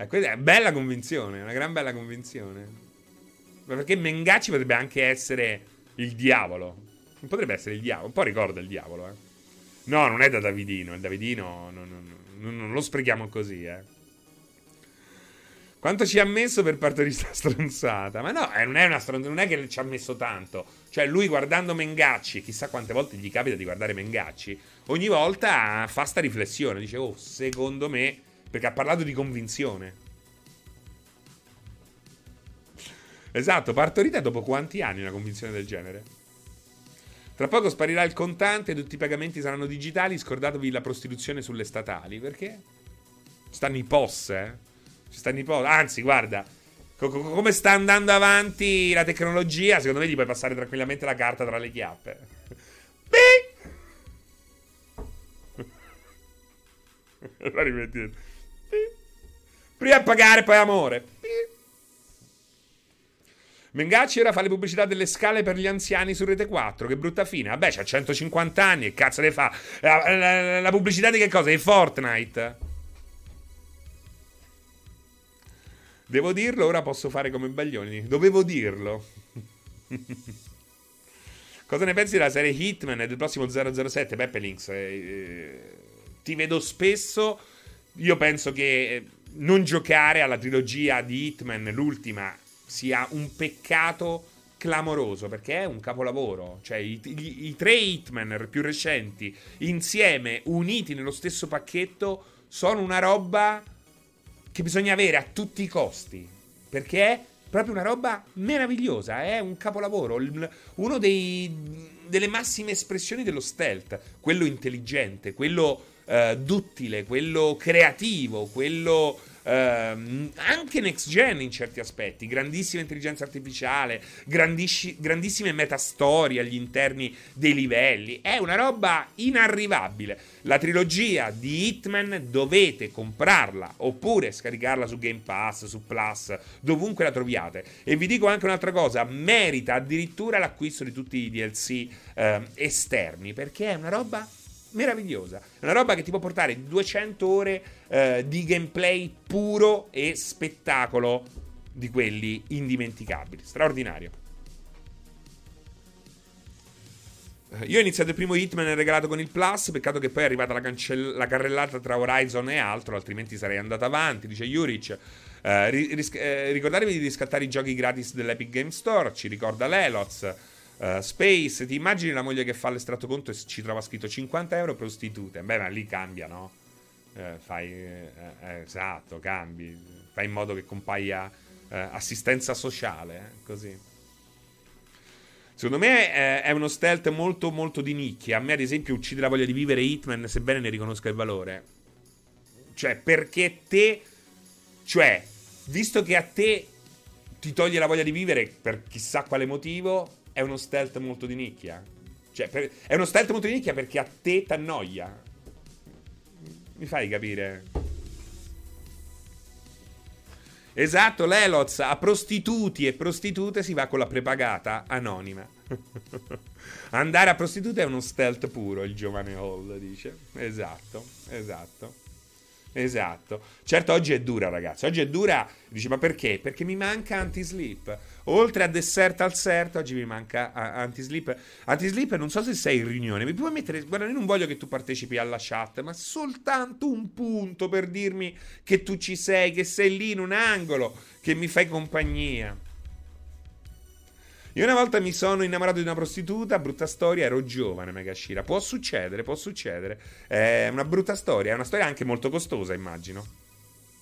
Eh, questa è una bella convinzione, una gran bella convinzione. Perché Mengacci potrebbe anche essere il diavolo. Potrebbe essere il diavolo, un po' ricorda il diavolo, eh. No, non è da Davidino, il Davidino non, non, non, lo sprechiamo così, eh. Quanto ci ha messo per partorire questa (laughs) stronzata? Ma no, eh, non è stronzata, non è che ci ha messo tanto. Cioè, lui guardando Mengacci, chissà quante volte gli capita di guardare Mengacci, ogni volta fa sta riflessione. Dice, oh, secondo me perché ha parlato di convinzione. Esatto, partorita dopo quanti anni una convinzione del genere? Tra poco sparirà il contante, tutti i pagamenti saranno digitali, scordatevi la prostituzione sulle statali, perché? Stanno i POS, eh? Ci stanno i POS. Anzi, guarda, co- co- come sta andando avanti la tecnologia, secondo me gli puoi passare tranquillamente la carta tra le chiappe. Bing! la (laughs) rimetti Prima pagare, poi amore. Mengacci ora fa le pubblicità delle scale per gli anziani su Rete 4. Che brutta fine. Vabbè, c'ha 150 anni. Che cazzo ne fa? La, la, la pubblicità di che cosa? Di Fortnite. Devo dirlo, ora posso fare come Baglioni. Dovevo dirlo. (laughs) cosa ne pensi della serie Hitman e del prossimo 007? Peppe Links. Eh, eh, ti vedo spesso. Io penso che eh, non giocare alla trilogia di Hitman, l'ultima, sia un peccato clamoroso perché è un capolavoro. Cioè, i, i, i, tre Hitman più recenti insieme, uniti nello stesso pacchetto, sono una roba che bisogna avere a tutti i costi. Perché è Proprio una roba meravigliosa, è un capolavoro, uno dei, delle massime espressioni dello stealth, quello intelligente, quello uh, duttile, quello creativo, quello Uh, anche next gen in certi aspetti, grandissima intelligenza artificiale, grandissime metastorie agli interni dei livelli. È una roba inarrivabile. La trilogia di Hitman dovete comprarla oppure scaricarla su Game Pass, su Plus, dovunque la troviate. E vi dico anche un'altra cosa: merita addirittura l'acquisto di tutti i DLC uh, esterni perché è una roba meravigliosa. È una roba che ti può portare 200 ore eh, di gameplay puro e spettacolo di quelli indimenticabili. Straordinario. Eh, io ho iniziato il primo Hitman regalato con il Plus. Peccato che poi è arrivata la, cancell- la carrellata tra Horizon e altro, altrimenti sarei andato avanti. Dice Juric. Eh, ris- eh, ricordatevi di riscattare i giochi gratis dell'Epic Game Store. Ci ricorda l'Eloz. Uh, Space, ti immagini la moglie che fa l'estratto conto e ci trova scritto 50 euro prostitute? Beh, ma lì cambia, no? Eh, fai, eh, eh, esatto, cambi, fai in modo che compaia eh, assistenza sociale, eh, così. Secondo me è uno stealth molto molto di nicchia. A me ad esempio uccide la voglia di vivere Hitman sebbene ne riconosca il valore. Cioè, perché te... Cioè, visto che a te ti toglie la voglia di vivere per chissà quale motivo, è uno stealth molto di nicchia. Cioè, per, è uno stealth molto di nicchia perché a te t'annoia. Mi fai capire? Esatto, l'Eloz a prostituti e prostitute si va con la prepagata anonima. (laughs) Andare a prostitute è uno stealth puro, il giovane Hall dice. Esatto, esatto. Esatto. Certo, oggi è dura, ragazzi. Oggi è dura. Dici, ma perché? Perché mi manca anti-sleep. Oltre a dessert al cert, oggi mi manca anti-sleep. Anti-sleep, non so se sei in riunione. Mi puoi mettere. Guarda, io non voglio che tu partecipi alla chat, ma soltanto un punto per dirmi che tu ci sei, che sei lì in un angolo, che mi fai compagnia. Io una volta mi sono innamorato di una prostituta, brutta storia, ero giovane, Megashira. Può succedere, può succedere. È una brutta storia, è una storia anche molto costosa, immagino.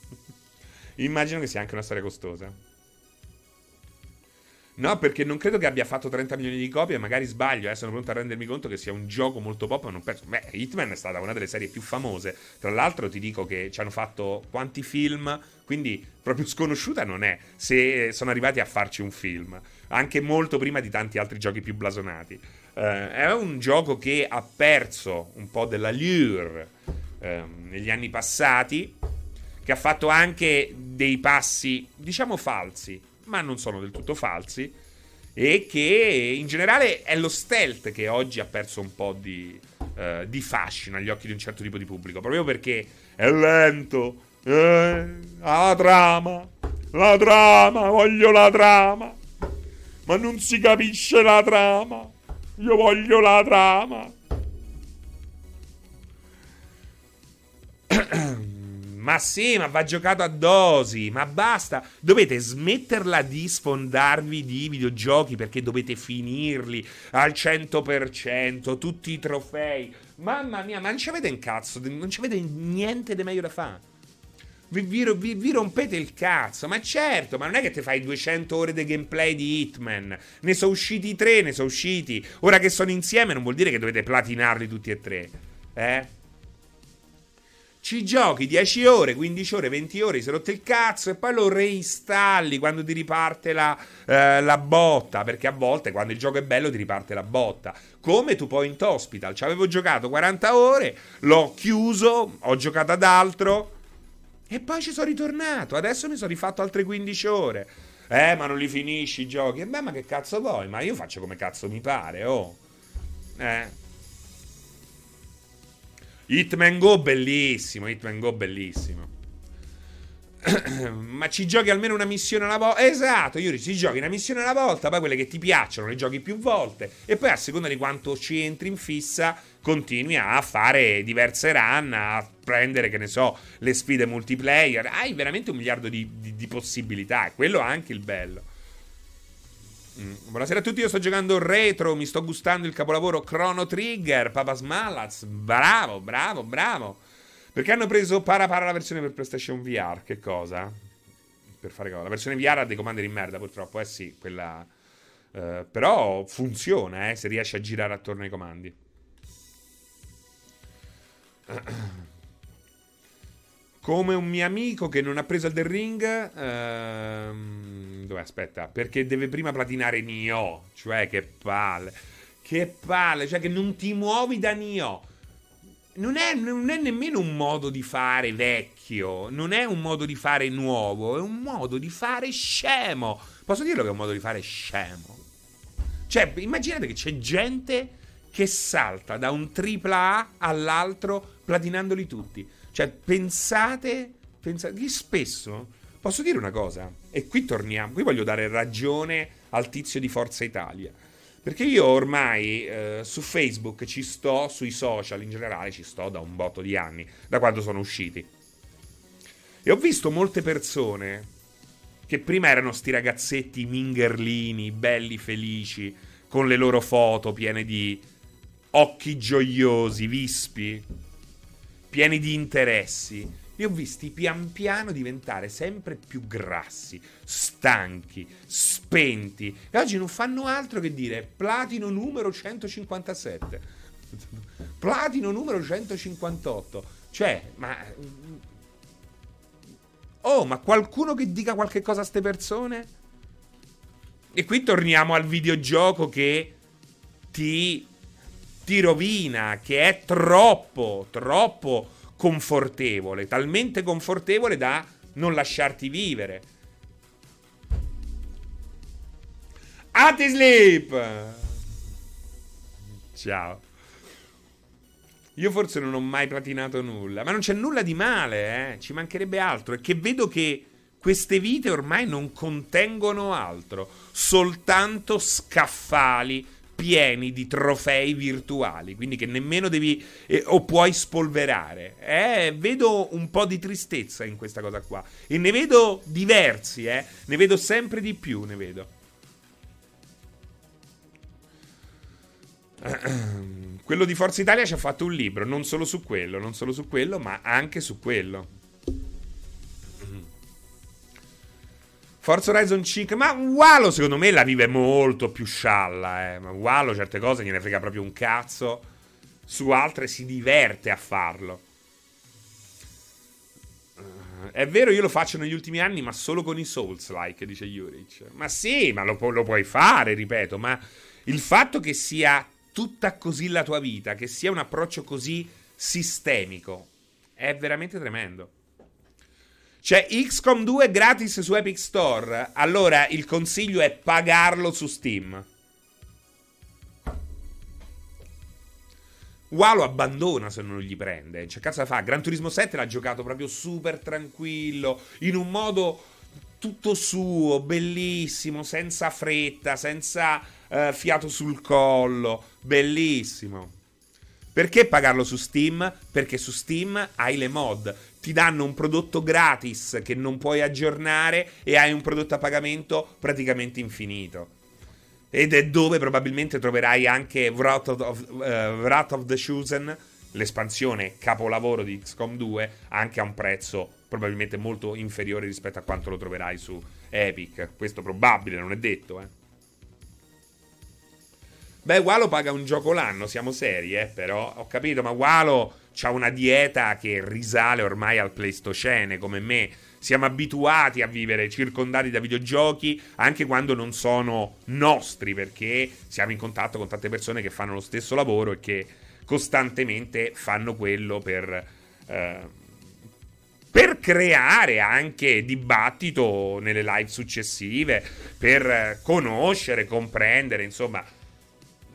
(laughs) immagino che sia anche una storia costosa. No, perché non credo che abbia fatto 30 milioni di copie, magari sbaglio, eh, sono pronto a rendermi conto che sia un gioco molto pop, ma non penso... Beh, Hitman è stata una delle serie più famose. Tra l'altro ti dico che ci hanno fatto quanti film, quindi proprio sconosciuta non è, se sono arrivati a farci un film, anche molto prima di tanti altri giochi più blasonati. Uh, è un gioco che ha perso un po' della lure uh, negli anni passati, che ha fatto anche dei passi, diciamo falsi, ma non sono del tutto falsi, e che in generale è lo stealth che oggi ha perso un po' di, uh, di fascino agli occhi di un certo tipo di pubblico, proprio perché è lento, eh, la trama, la trama, voglio la trama, ma non si capisce la trama, io voglio la trama. (clears throat) Ma sì, ma va giocato a dosi, ma basta. Dovete smetterla di sfondarvi di videogiochi perché dovete finirli al 100%, tutti i trofei. Mamma mia, ma non ci avete un cazzo, non ci avete niente di meglio da fare. Vi, vi, vi, rompete il cazzo. Ma certo, ma non è che ti fai 200 ore di gameplay di Hitman. Ne sono usciti tre, ne sono usciti. Ora che sono insieme non vuol dire che dovete platinarli tutti e tre. Eh? Ci giochi 10 ore, 15 ore, 20 ore, si è rotto il cazzo e poi lo reinstalli quando ti riparte la, eh, la, botta, perché a volte quando il gioco è bello ti riparte la botta. Come tu Point Hospital, ci avevo giocato 40 ore, l'ho chiuso, ho giocato ad altro e poi ci sono ritornato, adesso mi sono rifatto altre 15 ore. Eh, ma non li finisci i giochi? E beh, ma che cazzo vuoi? Ma io faccio come cazzo mi pare, oh. Eh. Hitman Go bellissimo, Hitman Go bellissimo. (clears throat) Ma ci giochi almeno una missione alla volta? Esatto, Yuri, ci giochi una missione alla volta, poi quelle che ti piacciono le giochi più volte e poi a seconda di quanto ci entri in fissa continui a fare diverse run, a prendere, che ne so, le sfide multiplayer. Hai veramente un miliardo di, di, di possibilità, è quello anche il bello. Mm. Buonasera a tutti, io sto giocando retro, mi sto gustando il capolavoro Chrono Trigger, Papa Smallaz, bravo, bravo, bravo. Perché hanno preso para para la versione per PlayStation VR, che cosa? per fare cosa. La versione VR ha dei comandi di merda, purtroppo. Eh sì, quella. Uh, però funziona, eh, se riesci a girare attorno ai comandi. (clears throat) (clears throat) Come un mio amico che non ha preso The Ring. Ehm, dove aspetta? Perché deve prima platinare Nioh. Cioè, che palle. Che palle. Cioè, che non ti muovi da Nioh. Non è, non è nemmeno un modo di fare vecchio. Non è un modo di fare nuovo. È un modo di fare scemo. Posso dirlo che è un modo di fare scemo? Cioè, immaginate che c'è gente che salta da un AAA all'altro platinandoli tutti. Cioè, pensate, pensate che spesso posso dire una cosa, e qui torniamo, qui voglio dare ragione al tizio di Forza Italia. Perché io ormai eh, su Facebook ci sto, sui social in generale ci sto da un botto di anni, da quando sono usciti. E ho visto molte persone che prima erano sti ragazzetti mingerlini, belli, felici, con le loro foto piene di occhi gioiosi, vispi, pieni di interessi, li ho visti pian piano diventare sempre più grassi, stanchi, spenti. E oggi non fanno altro che dire platino numero 157. (laughs) Platino numero 158. Cioè, ma... Oh, ma qualcuno che dica qualche cosa a ste persone? E qui torniamo al videogioco che ti ti rovina, che è troppo, troppo confortevole, talmente confortevole da non lasciarti vivere. Ati sleep! Ciao. Io forse non ho mai platinato nulla, ma non c'è nulla di male, eh? ci mancherebbe altro. È che vedo che queste vite ormai non contengono altro, soltanto scaffali pieni di trofei virtuali, quindi che nemmeno devi eh, o puoi spolverare. Eh, vedo un po' di tristezza in questa cosa qua e ne vedo diversi, eh. Ne vedo sempre di più, ne vedo. (clears throat) Quello di Forza Italia ci ha fatto un libro, non solo su quello, non solo su quello, ma anche su quello. Forza Horizon 5, ma Walo secondo me la vive molto più scialla, eh. Ma Walo certe cose gliene frega proprio un cazzo. Su altre si diverte a farlo. Uh, è vero, io lo faccio negli ultimi anni, ma solo con i Souls-like, dice Juric. Ma sì, ma lo, pu- lo puoi fare, ripeto, ma il fatto che sia tutta così la tua vita, che sia un approccio così sistemico, è veramente tremendo. C'è XCOM 2 gratis su Epic Store. Allora il consiglio è pagarlo su Steam. Wow lo abbandona se non gli prende. Cioè, cazzo da fa? Gran Turismo 7 l'ha giocato proprio super tranquillo, in un modo tutto suo, bellissimo, senza fretta, senza uh, fiato sul collo. Bellissimo. Perché pagarlo su Steam? Perché su Steam hai le mod ti danno un prodotto gratis che non puoi aggiornare e hai un prodotto a pagamento praticamente infinito. Ed è dove probabilmente troverai anche Wrath of, uh, Wrath of the Chosen, l'espansione capolavoro di XCOM 2, anche a un prezzo probabilmente molto inferiore rispetto a quanto lo troverai su Epic. Questo probabile, non è detto, eh. Beh, Walo paga un gioco l'anno, siamo seri, eh, però ho capito, ma Walo ha una dieta che risale ormai al Pleistocene, come me. Siamo abituati a vivere circondati da videogiochi anche quando non sono nostri, perché siamo in contatto con tante persone che fanno lo stesso lavoro e che costantemente fanno quello per, eh, per creare anche dibattito nelle live successive, per conoscere, comprendere, insomma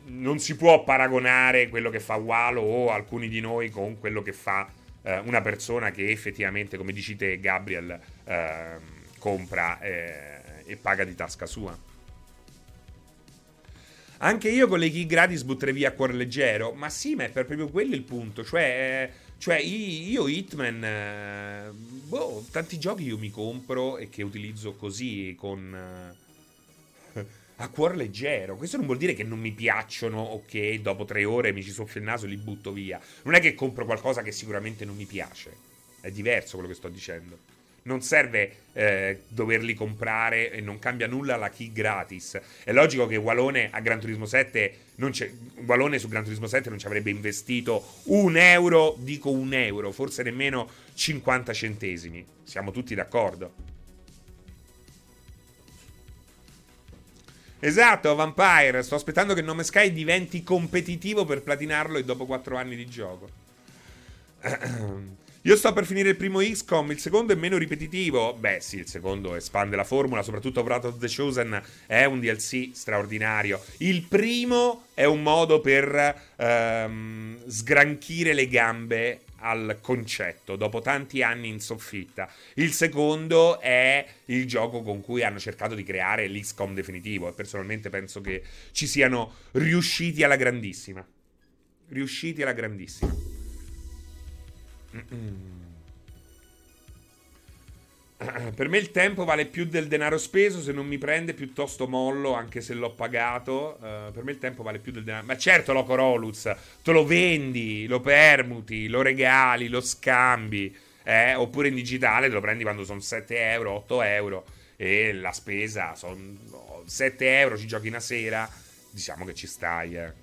non si può paragonare quello che fa Walo o alcuni di noi con quello che fa eh, una persona che effettivamente, come dici te, Gabriel, eh, compra eh, e paga di tasca sua. Anche io con le key gratis butterei via a cuore leggero, ma sì, ma è per proprio quello il punto. Cioè, cioè io Hitman, eh, boh, tanti giochi io mi compro e che utilizzo così con eh, a cuor leggero. Questo non vuol dire che non mi piacciono o che dopo tre ore mi ci soffio il naso e li butto via. Non è che compro qualcosa che sicuramente non mi piace. È diverso quello che sto dicendo. non serve eh, doverli comprare e non cambia nulla la key gratis. È logico che Walone a Gran Turismo 7 Walone su Gran Turismo 7 non ci avrebbe investito un euro, dico un euro, forse nemmeno 50 centesimi. Siamo tutti d'accordo. Esatto, Vampire. Sto aspettando che Nome Sky diventi competitivo per platinarlo e dopo 4 anni di gioco. (clears throat) Io sto per finire il primo XCOM, il secondo è meno ripetitivo. Beh, sì, il secondo espande la formula, soprattutto Wrath of the Chosen è un DLC straordinario. Il primo è un modo per ehm, sgranchire le gambe al concetto dopo tanti anni in soffitta. Il secondo è il gioco con cui hanno cercato di creare l'XCOM definitivo e personalmente penso che ci siano riusciti alla grandissima. Riusciti alla grandissima. (clears throat) Per me il tempo vale più del denaro speso, se non mi prende piuttosto mollo, anche se l'ho pagato. Uh, per me il tempo vale più del denaro. Ma certo, Loco Roluz, te lo vendi, lo permuti, lo regali, lo scambi. Eh? Oppure in digitale te lo prendi quando sono 7 euro, 8 euro e la spesa sono 7 euro, ci giochi una sera. Diciamo che ci stai, eh.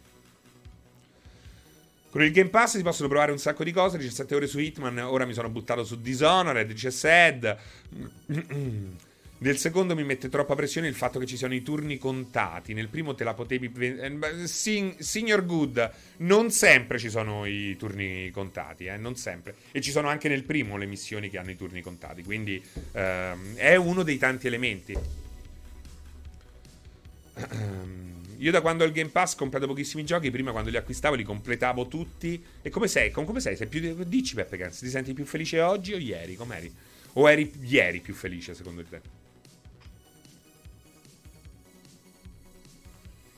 Con il Game Pass si possono provare un sacco di cose. 17 ore su Hitman. Ora mi sono buttato su Dishonored. Dice Sad. Nel secondo mi mette troppa pressione il fatto che ci siano i turni contati. Nel primo te la potevi. Eh, signor Good, non sempre ci sono i turni contati, eh? non sempre. E ci sono anche nel primo le missioni che hanno i turni contati. Quindi ehm, è uno dei tanti elementi. (clears throat) Io da quando ho il Game Pass ho comprato pochissimi giochi, prima quando li acquistavo li completavo tutti. E come sei? Come sei? sei più... Dici Peppe Cans, ti senti più felice oggi o ieri? Com'eri? O eri ieri più felice secondo te?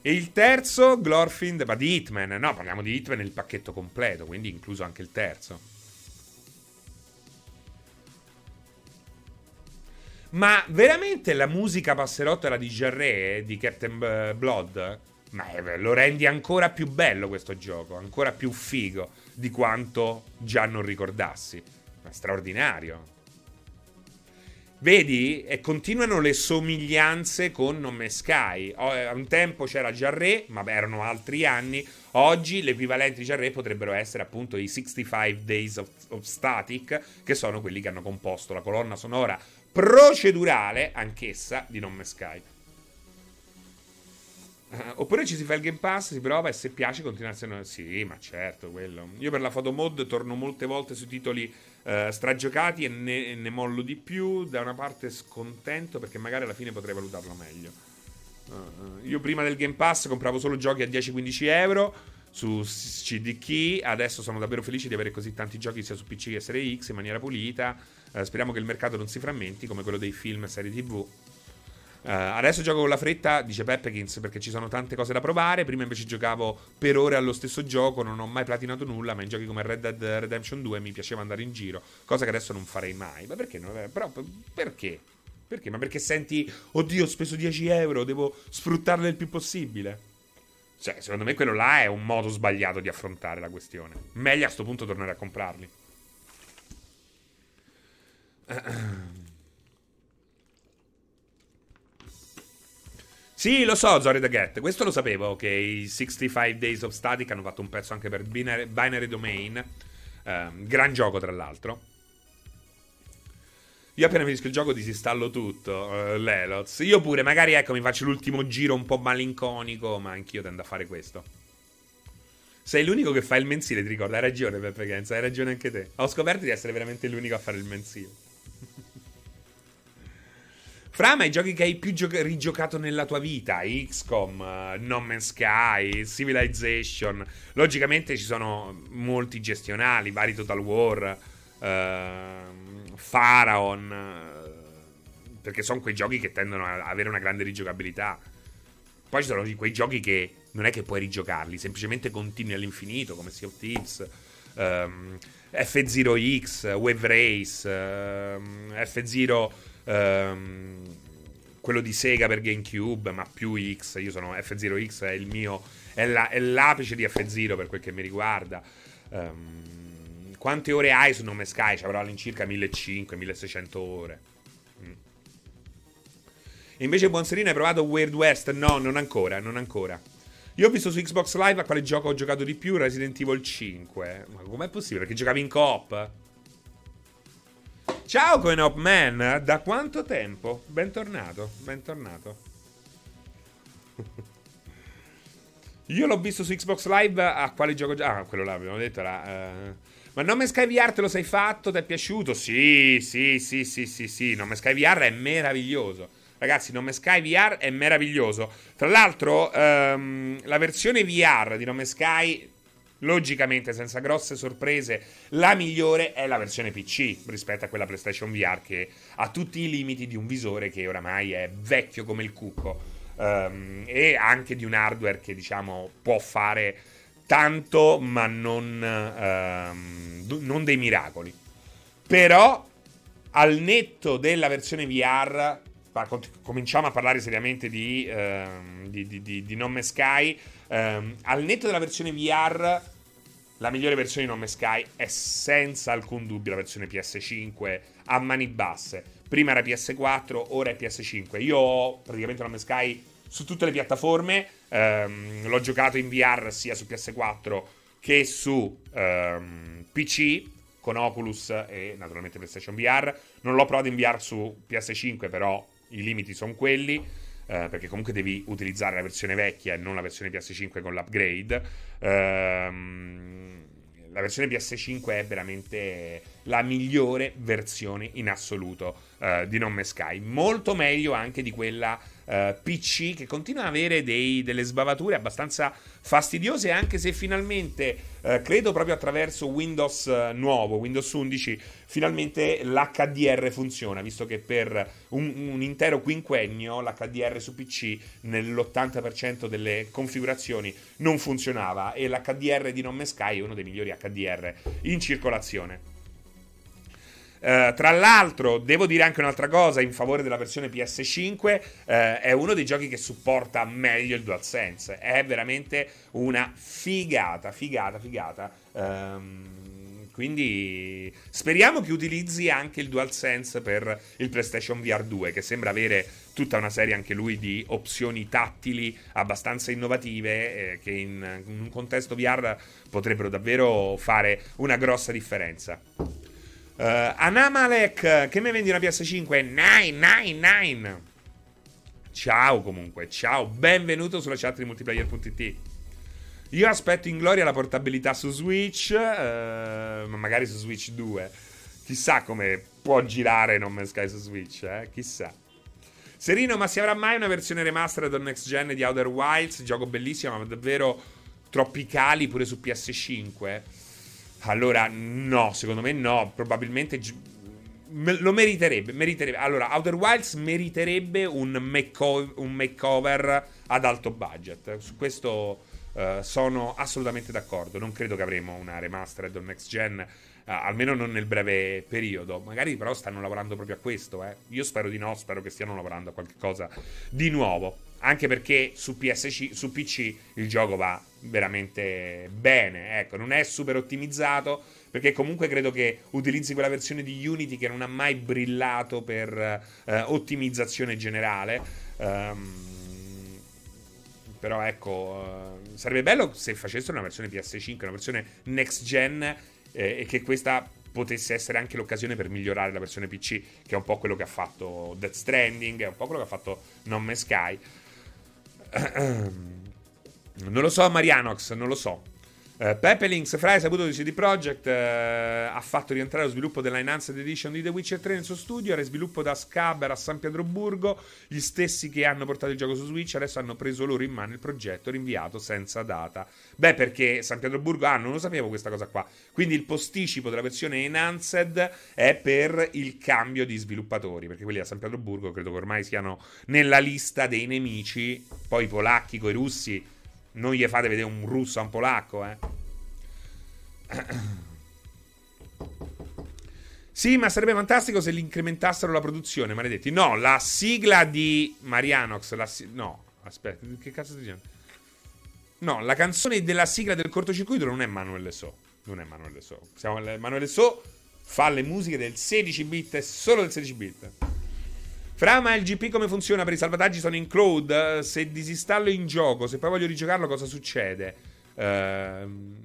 E il terzo, Glorfind, ma di Hitman. No, parliamo di Hitman nel pacchetto completo, quindi incluso anche il terzo. Ma veramente la musica passerotto era di Jarre, di Captain Blood? Ma lo rendi ancora più bello questo gioco, ancora più figo di quanto già non ricordassi. Ma straordinario. Vedi? E continuano le somiglianze con Nome Sky. A un tempo c'era Jarre, ma erano altri anni. Oggi l'equivalente di Jarre potrebbero essere appunto i 65 Days of, of Static, che sono quelli che hanno composto la colonna sonora procedurale, anch'essa, di Non Me Sky. Uh, oppure ci si fa il Game Pass, si prova e se piace continuazione. Sì, ma certo, quello. Io per la foto mod torno molte volte sui titoli uh, stragiocati e ne, ne, mollo di più. Da una parte scontento perché magari alla fine potrei valutarlo meglio. Uh, io prima del Game Pass compravo solo giochi a 10-15 euro su CDK. Adesso sono davvero felice di avere così tanti giochi sia su PC che Serie X in maniera pulita. Uh, speriamo che il mercato non si frammenti come quello dei film e serie TV. Eh, adesso gioco con la fretta, dice Peppekins, perché ci sono tante cose da provare. Prima invece giocavo per ore allo stesso gioco, non ho mai platinato nulla, ma in giochi come Red Dead Redemption 2 mi piaceva andare in giro, cosa che adesso non farei mai. Ma perché? Non, però perché? Perché? Ma perché senti, oddio, ho speso 10 euro, devo sfruttarle il più possibile? Cioè, secondo me quello là è un modo sbagliato di affrontare la questione. Meglio a questo punto tornare a comprarli. Sì, lo so, Zori the Get. Questo lo sapevo che i 65 Days of Static hanno fatto un pezzo anche per Binary, Binary Domain. Um, gran gioco, tra l'altro. Io appena finisco il gioco disinstallo tutto, uh, l'Eloz. Io pure, magari ecco, mi faccio l'ultimo giro un po' malinconico, ma anch'io tendo a fare questo. Sei l'unico che fa il mensile, ti ricordo. Hai ragione, Peppe Genza, hai ragione anche te. Ho scoperto di essere veramente l'unico a fare il mensile. (laughs) Fra ma i giochi che hai più gio- rigiocato nella tua vita, XCOM, uh, No Man's Sky, Civilization. Logicamente ci sono molti gestionali, vari Total War, uh, Pharaon, perché sono quei giochi che tendono a avere una grande rigiocabilità. Poi ci sono quei giochi che non è che puoi rigiocarli, semplicemente continui all'infinito, come Sea of Thieves, um, F0X, Wave Race, um, F0 Um, quello di Sega per GameCube, ma più X. Io sono F0X, è il mio. È, la, è l'apice di F0 per quel che mi riguarda. Um, quante ore hai su Nome Sky? Ci avrò all'incirca 1500-1600 ore. Mm. Invece Buonserino hai provato Weird West? No, non ancora, non ancora. Io ho visto su Xbox Live a quale gioco ho giocato di più, Resident Evil 5. Ma com'è possibile? Perché giocavi in coop? Ciao Coinop Man, da quanto tempo? Bentornato, bentornato. (laughs) Io l'ho visto su Xbox Live a quale gioco. Ah, quello là abbiamo detto era. Uh... Ma Nome Sky VR te lo sei fatto? Ti è piaciuto? Sì, sì, sì, sì, sì, sì. Nome Sky VR è meraviglioso. Ragazzi, Nome Sky VR è meraviglioso. Tra l'altro, um, la versione VR di Nome Sky, logicamente, senza grosse sorprese, la migliore è la versione PC rispetto a quella PlayStation VR che ha tutti i limiti di un visore che oramai è vecchio come il cucco. Um, e anche di un hardware che, diciamo, può fare tanto, ma non, um, non dei miracoli. Però, al netto della versione VR cominciamo a parlare seriamente di, uh, di, di, di, di Nome Sky. Um, al netto della versione VR, la migliore versione di Nome Sky è senza alcun dubbio la versione PS5 a mani basse. Prima era PS4, ora è PS5. Io ho praticamente Nome Sky su tutte le piattaforme. Um, l'ho giocato in VR sia su PS4 che su ehm, PC con Oculus e naturalmente PlayStation VR. Non l'ho provato in VR su PS5, però i limiti sono quelli, eh, perché comunque devi utilizzare la versione vecchia e non la versione PS5 con l'upgrade. Ehm, la versione PS5 è veramente la migliore versione in assoluto eh, di Nome Sky, molto meglio anche di quella uh, PC che continua ad avere dei, delle sbavature abbastanza fastidiose, anche se finalmente, uh, credo proprio attraverso Windows uh, nuovo, Windows 11, finalmente l'HDR funziona, visto che per un, un intero quinquennio l'HDR su PC nell'80% delle configurazioni non funzionava e l'HDR di Nome Sky è uno dei migliori HDR in circolazione. Uh, tra l'altro, devo dire anche un'altra cosa in favore della versione PS5: uh, eh, è uno dei giochi che supporta meglio il DualSense. È veramente una figata, figata, figata. Um, quindi speriamo che utilizzi anche il DualSense per il PlayStation VR 2, che sembra avere tutta una serie anche lui di opzioni tattili abbastanza innovative eh, che in, in un contesto VR potrebbero davvero fare una grossa differenza. Uh, Anamalek, che mi vendi una PS5? 999. Ciao comunque, ciao, benvenuto sulla chat di multiplayer.it. Io aspetto in gloria la portabilità su Switch, uh, magari su Switch 2. Chissà come può girare Non Man's Sky su Switch, eh? Chissà. Serino, ma si avrà mai una versione remastered o next gen di Outer Wilds? Gioco bellissimo, ma davvero tropicali pure su PS5? Allora, no, secondo me no. Probabilmente lo meriterebbe, meriterebbe. Allora, Outer Wilds meriterebbe un, make- un makeover ad alto budget. Su questo uh, sono assolutamente d'accordo. Non credo che avremo una remastered o next gen, uh, almeno non nel breve periodo. Magari però stanno lavorando proprio a questo. Eh. Io spero di no, spero che stiano lavorando a qualcosa di nuovo. Anche perché su, PSC, su PC il gioco va veramente bene. Ecco, non è super ottimizzato. Perché comunque credo che utilizzi quella versione di Unity che non ha mai brillato per eh, ottimizzazione generale. Um, però ecco, uh, sarebbe bello se facessero una versione PS5, una versione next gen eh, e che questa potesse essere anche l'occasione per migliorare la versione PC, che è un po' quello che ha fatto Death Stranding, è un po' quello che ha fatto Non Me Sky. (clears throat) Non lo so, Marianox, non lo so. Uh, Pepe Links, Fra, hai saputo di CD Projekt, uh, ha fatto rientrare lo sviluppo della Enhanced Edition di The Witcher 3 nel suo studio, era sviluppo da Scaber a San Pietroburgo, gli stessi che hanno portato il gioco su Switch adesso hanno preso loro in mano il progetto rinviato senza data. Beh, perché San Pietroburgo, ah, non lo sapevo questa cosa qua, quindi il posticipo della versione Enhanced è per il cambio di sviluppatori, perché quelli a San Pietroburgo credo che ormai siano nella lista dei nemici, poi i polacchi con i russi non gli fate vedere un russo a un polacco, eh. Sì, ma sarebbe fantastico se li incrementassero la produzione, maledetti. No, la sigla di Marianox, la si- no, aspetta, che cazzo stai dicendo? No, la canzone della sigla del cortocircuito non è Manuel So. Non è Emanuele So. Siamo, Emanuele So fa le musiche del 16 bit e solo del 16 bit. Fra, ma il GP come funziona? Per i salvataggi sono in cloud. Se disinstallo in gioco, se poi voglio rigiocarlo, cosa succede? Ehm,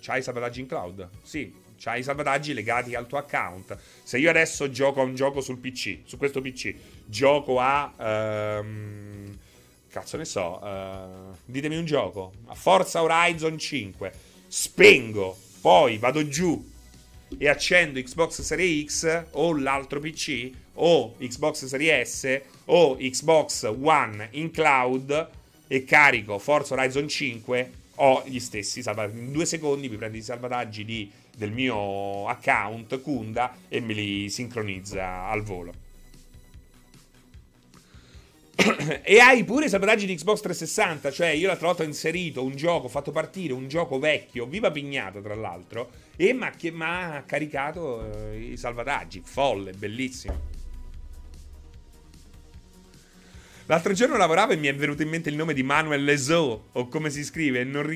c'hai i salvataggi in cloud? Sì, c'hai i salvataggi legati al tuo account. Se io adesso gioco a un gioco sul PC, su questo PC, gioco a. Um, cazzo ne so. Uh, ditemi un gioco. A Forza Horizon 5. Spengo, poi vado giù e accendo Xbox Series X o l'altro PC o Xbox Series S o Xbox One in cloud e carico Forza Horizon 5 ho gli stessi salvataggi. In due secondi mi prendo i salvataggi di, del mio account Kunda e me li sincronizza al volo. e hai pure i salvataggi di Xbox 360. Cioè, io l'altra volta ho inserito un gioco, ho fatto partire un gioco vecchio, viva pignata tra l'altro, e mi ha caricato eh, i salvataggi. Folle, bellissimo. L'altro giorno lavoravo e mi è venuto in mente il nome di Manuel Leso, o come si scrive, e non,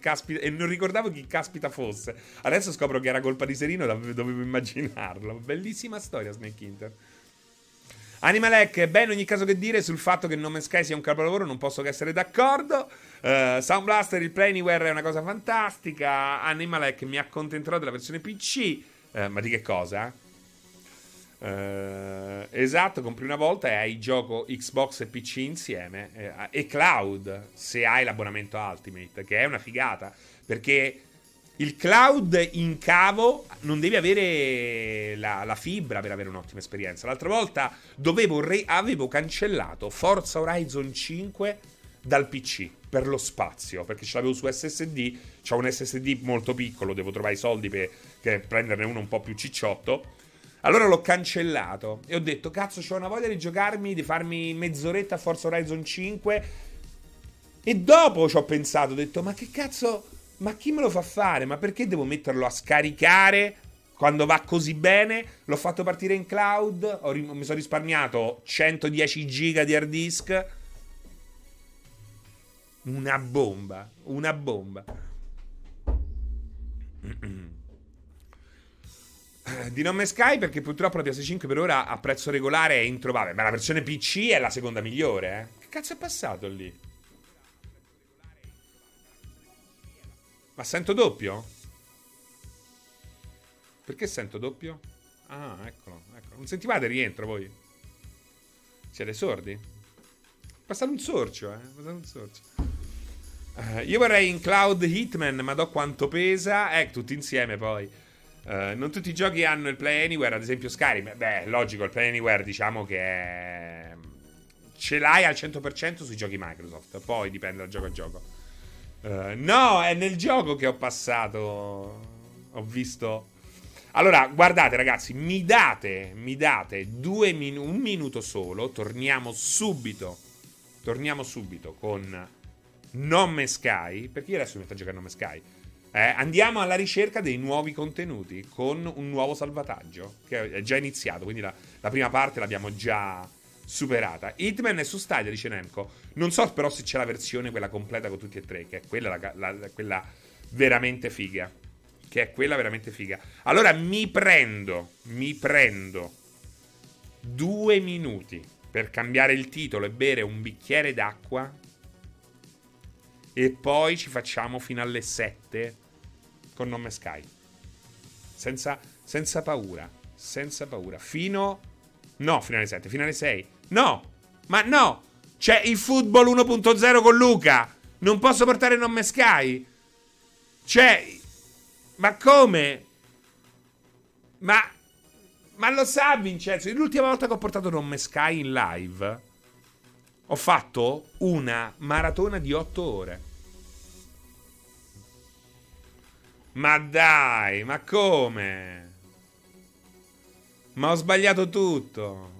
caspita, e non ricordavo chi caspita fosse. Adesso scopro che era colpa di Serino, dovevo immaginarlo. Bellissima storia, Snake Inter. Animalek, beh, in ogni caso che dire sul fatto che No Man's Sky sia un capolavoro, non posso che essere d'accordo. Uh, Sound Blaster, il Play Anywhere è una cosa fantastica. Animalek mi accontenterò della versione PC. Uh, eh, ma di che cosa? Uh, esatto, compri una volta e hai gioco Xbox e PC insieme eh, e cloud se hai l'abbonamento Ultimate, che è una figata perché il cloud in cavo non devi avere la, la fibra per avere un'ottima esperienza. L'altra volta re- avevo cancellato Forza Horizon 5 dal PC per lo spazio perché ce l'avevo su SSD. C'ho un SSD molto piccolo, devo trovare i soldi per, per prenderne uno un po' più cicciotto allora l'ho cancellato e ho detto, cazzo, c'ho una voglia di giocarmi, di farmi mezz'oretta a Forza Horizon 5. E dopo ci ho pensato, ho detto, ma che cazzo, ma chi me lo fa fare? Ma perché devo metterlo a scaricare quando va così bene? L'ho fatto partire in cloud, ri- mi sono risparmiato 110 giga di hard disk. Una bomba, una bomba. Mm-mm. (clears throat) Eh, di nome Sky perché purtroppo la PS5 per ora a prezzo regolare è introvabile. Ma la versione PC è la seconda migliore, eh? Che cazzo è passato lì? Ma sento doppio? Perché sento doppio? Ah, eccolo, eccolo. Non sentivate rientro voi? Siete sordi? Passate un sorcio, eh? Passate un sorcio. Uh, io vorrei in cloud Hitman, ma do quanto pesa. Eh, tutti insieme poi. Uh, non tutti i giochi hanno il Play Anywhere, ad esempio Skyrim. Beh, logico, il Play Anywhere diciamo che è... ce l'hai al 100% sui giochi Microsoft, poi dipende dal gioco a gioco. Uh, no, è nel gioco che ho passato. Ho visto. Allora, guardate ragazzi, mi date, mi date min- un minuto solo, torniamo subito. Torniamo subito con Nome Sky, perché io adesso mi metto a giocare Nome Sky. Eh, andiamo alla ricerca dei nuovi contenuti con un nuovo salvataggio che è già iniziato, quindi la, la prima parte l'abbiamo già superata. Hitman è su Stadia, dice Nemco. Non so però se c'è la versione quella completa con tutti e tre, che è quella, la, la, quella veramente figa. Che è quella veramente figa. Allora mi prendo, mi prendo due minuti per cambiare il titolo e bere un bicchiere d'acqua e poi ci facciamo fino alle 7 con Nome Sky. Senza, senza paura, senza paura. Fino... No, fino alle 7, fino alle 6. No, ma no! C'è il football 1.0 con Luca. Non posso portare Nome Sky. C'è... Ma come? Ma... Ma lo sa Vincenzo, l'ultima volta che ho portato Nome Sky in live ho fatto una maratona di 8 ore. Ma dai, ma come? Ma ho sbagliato tutto.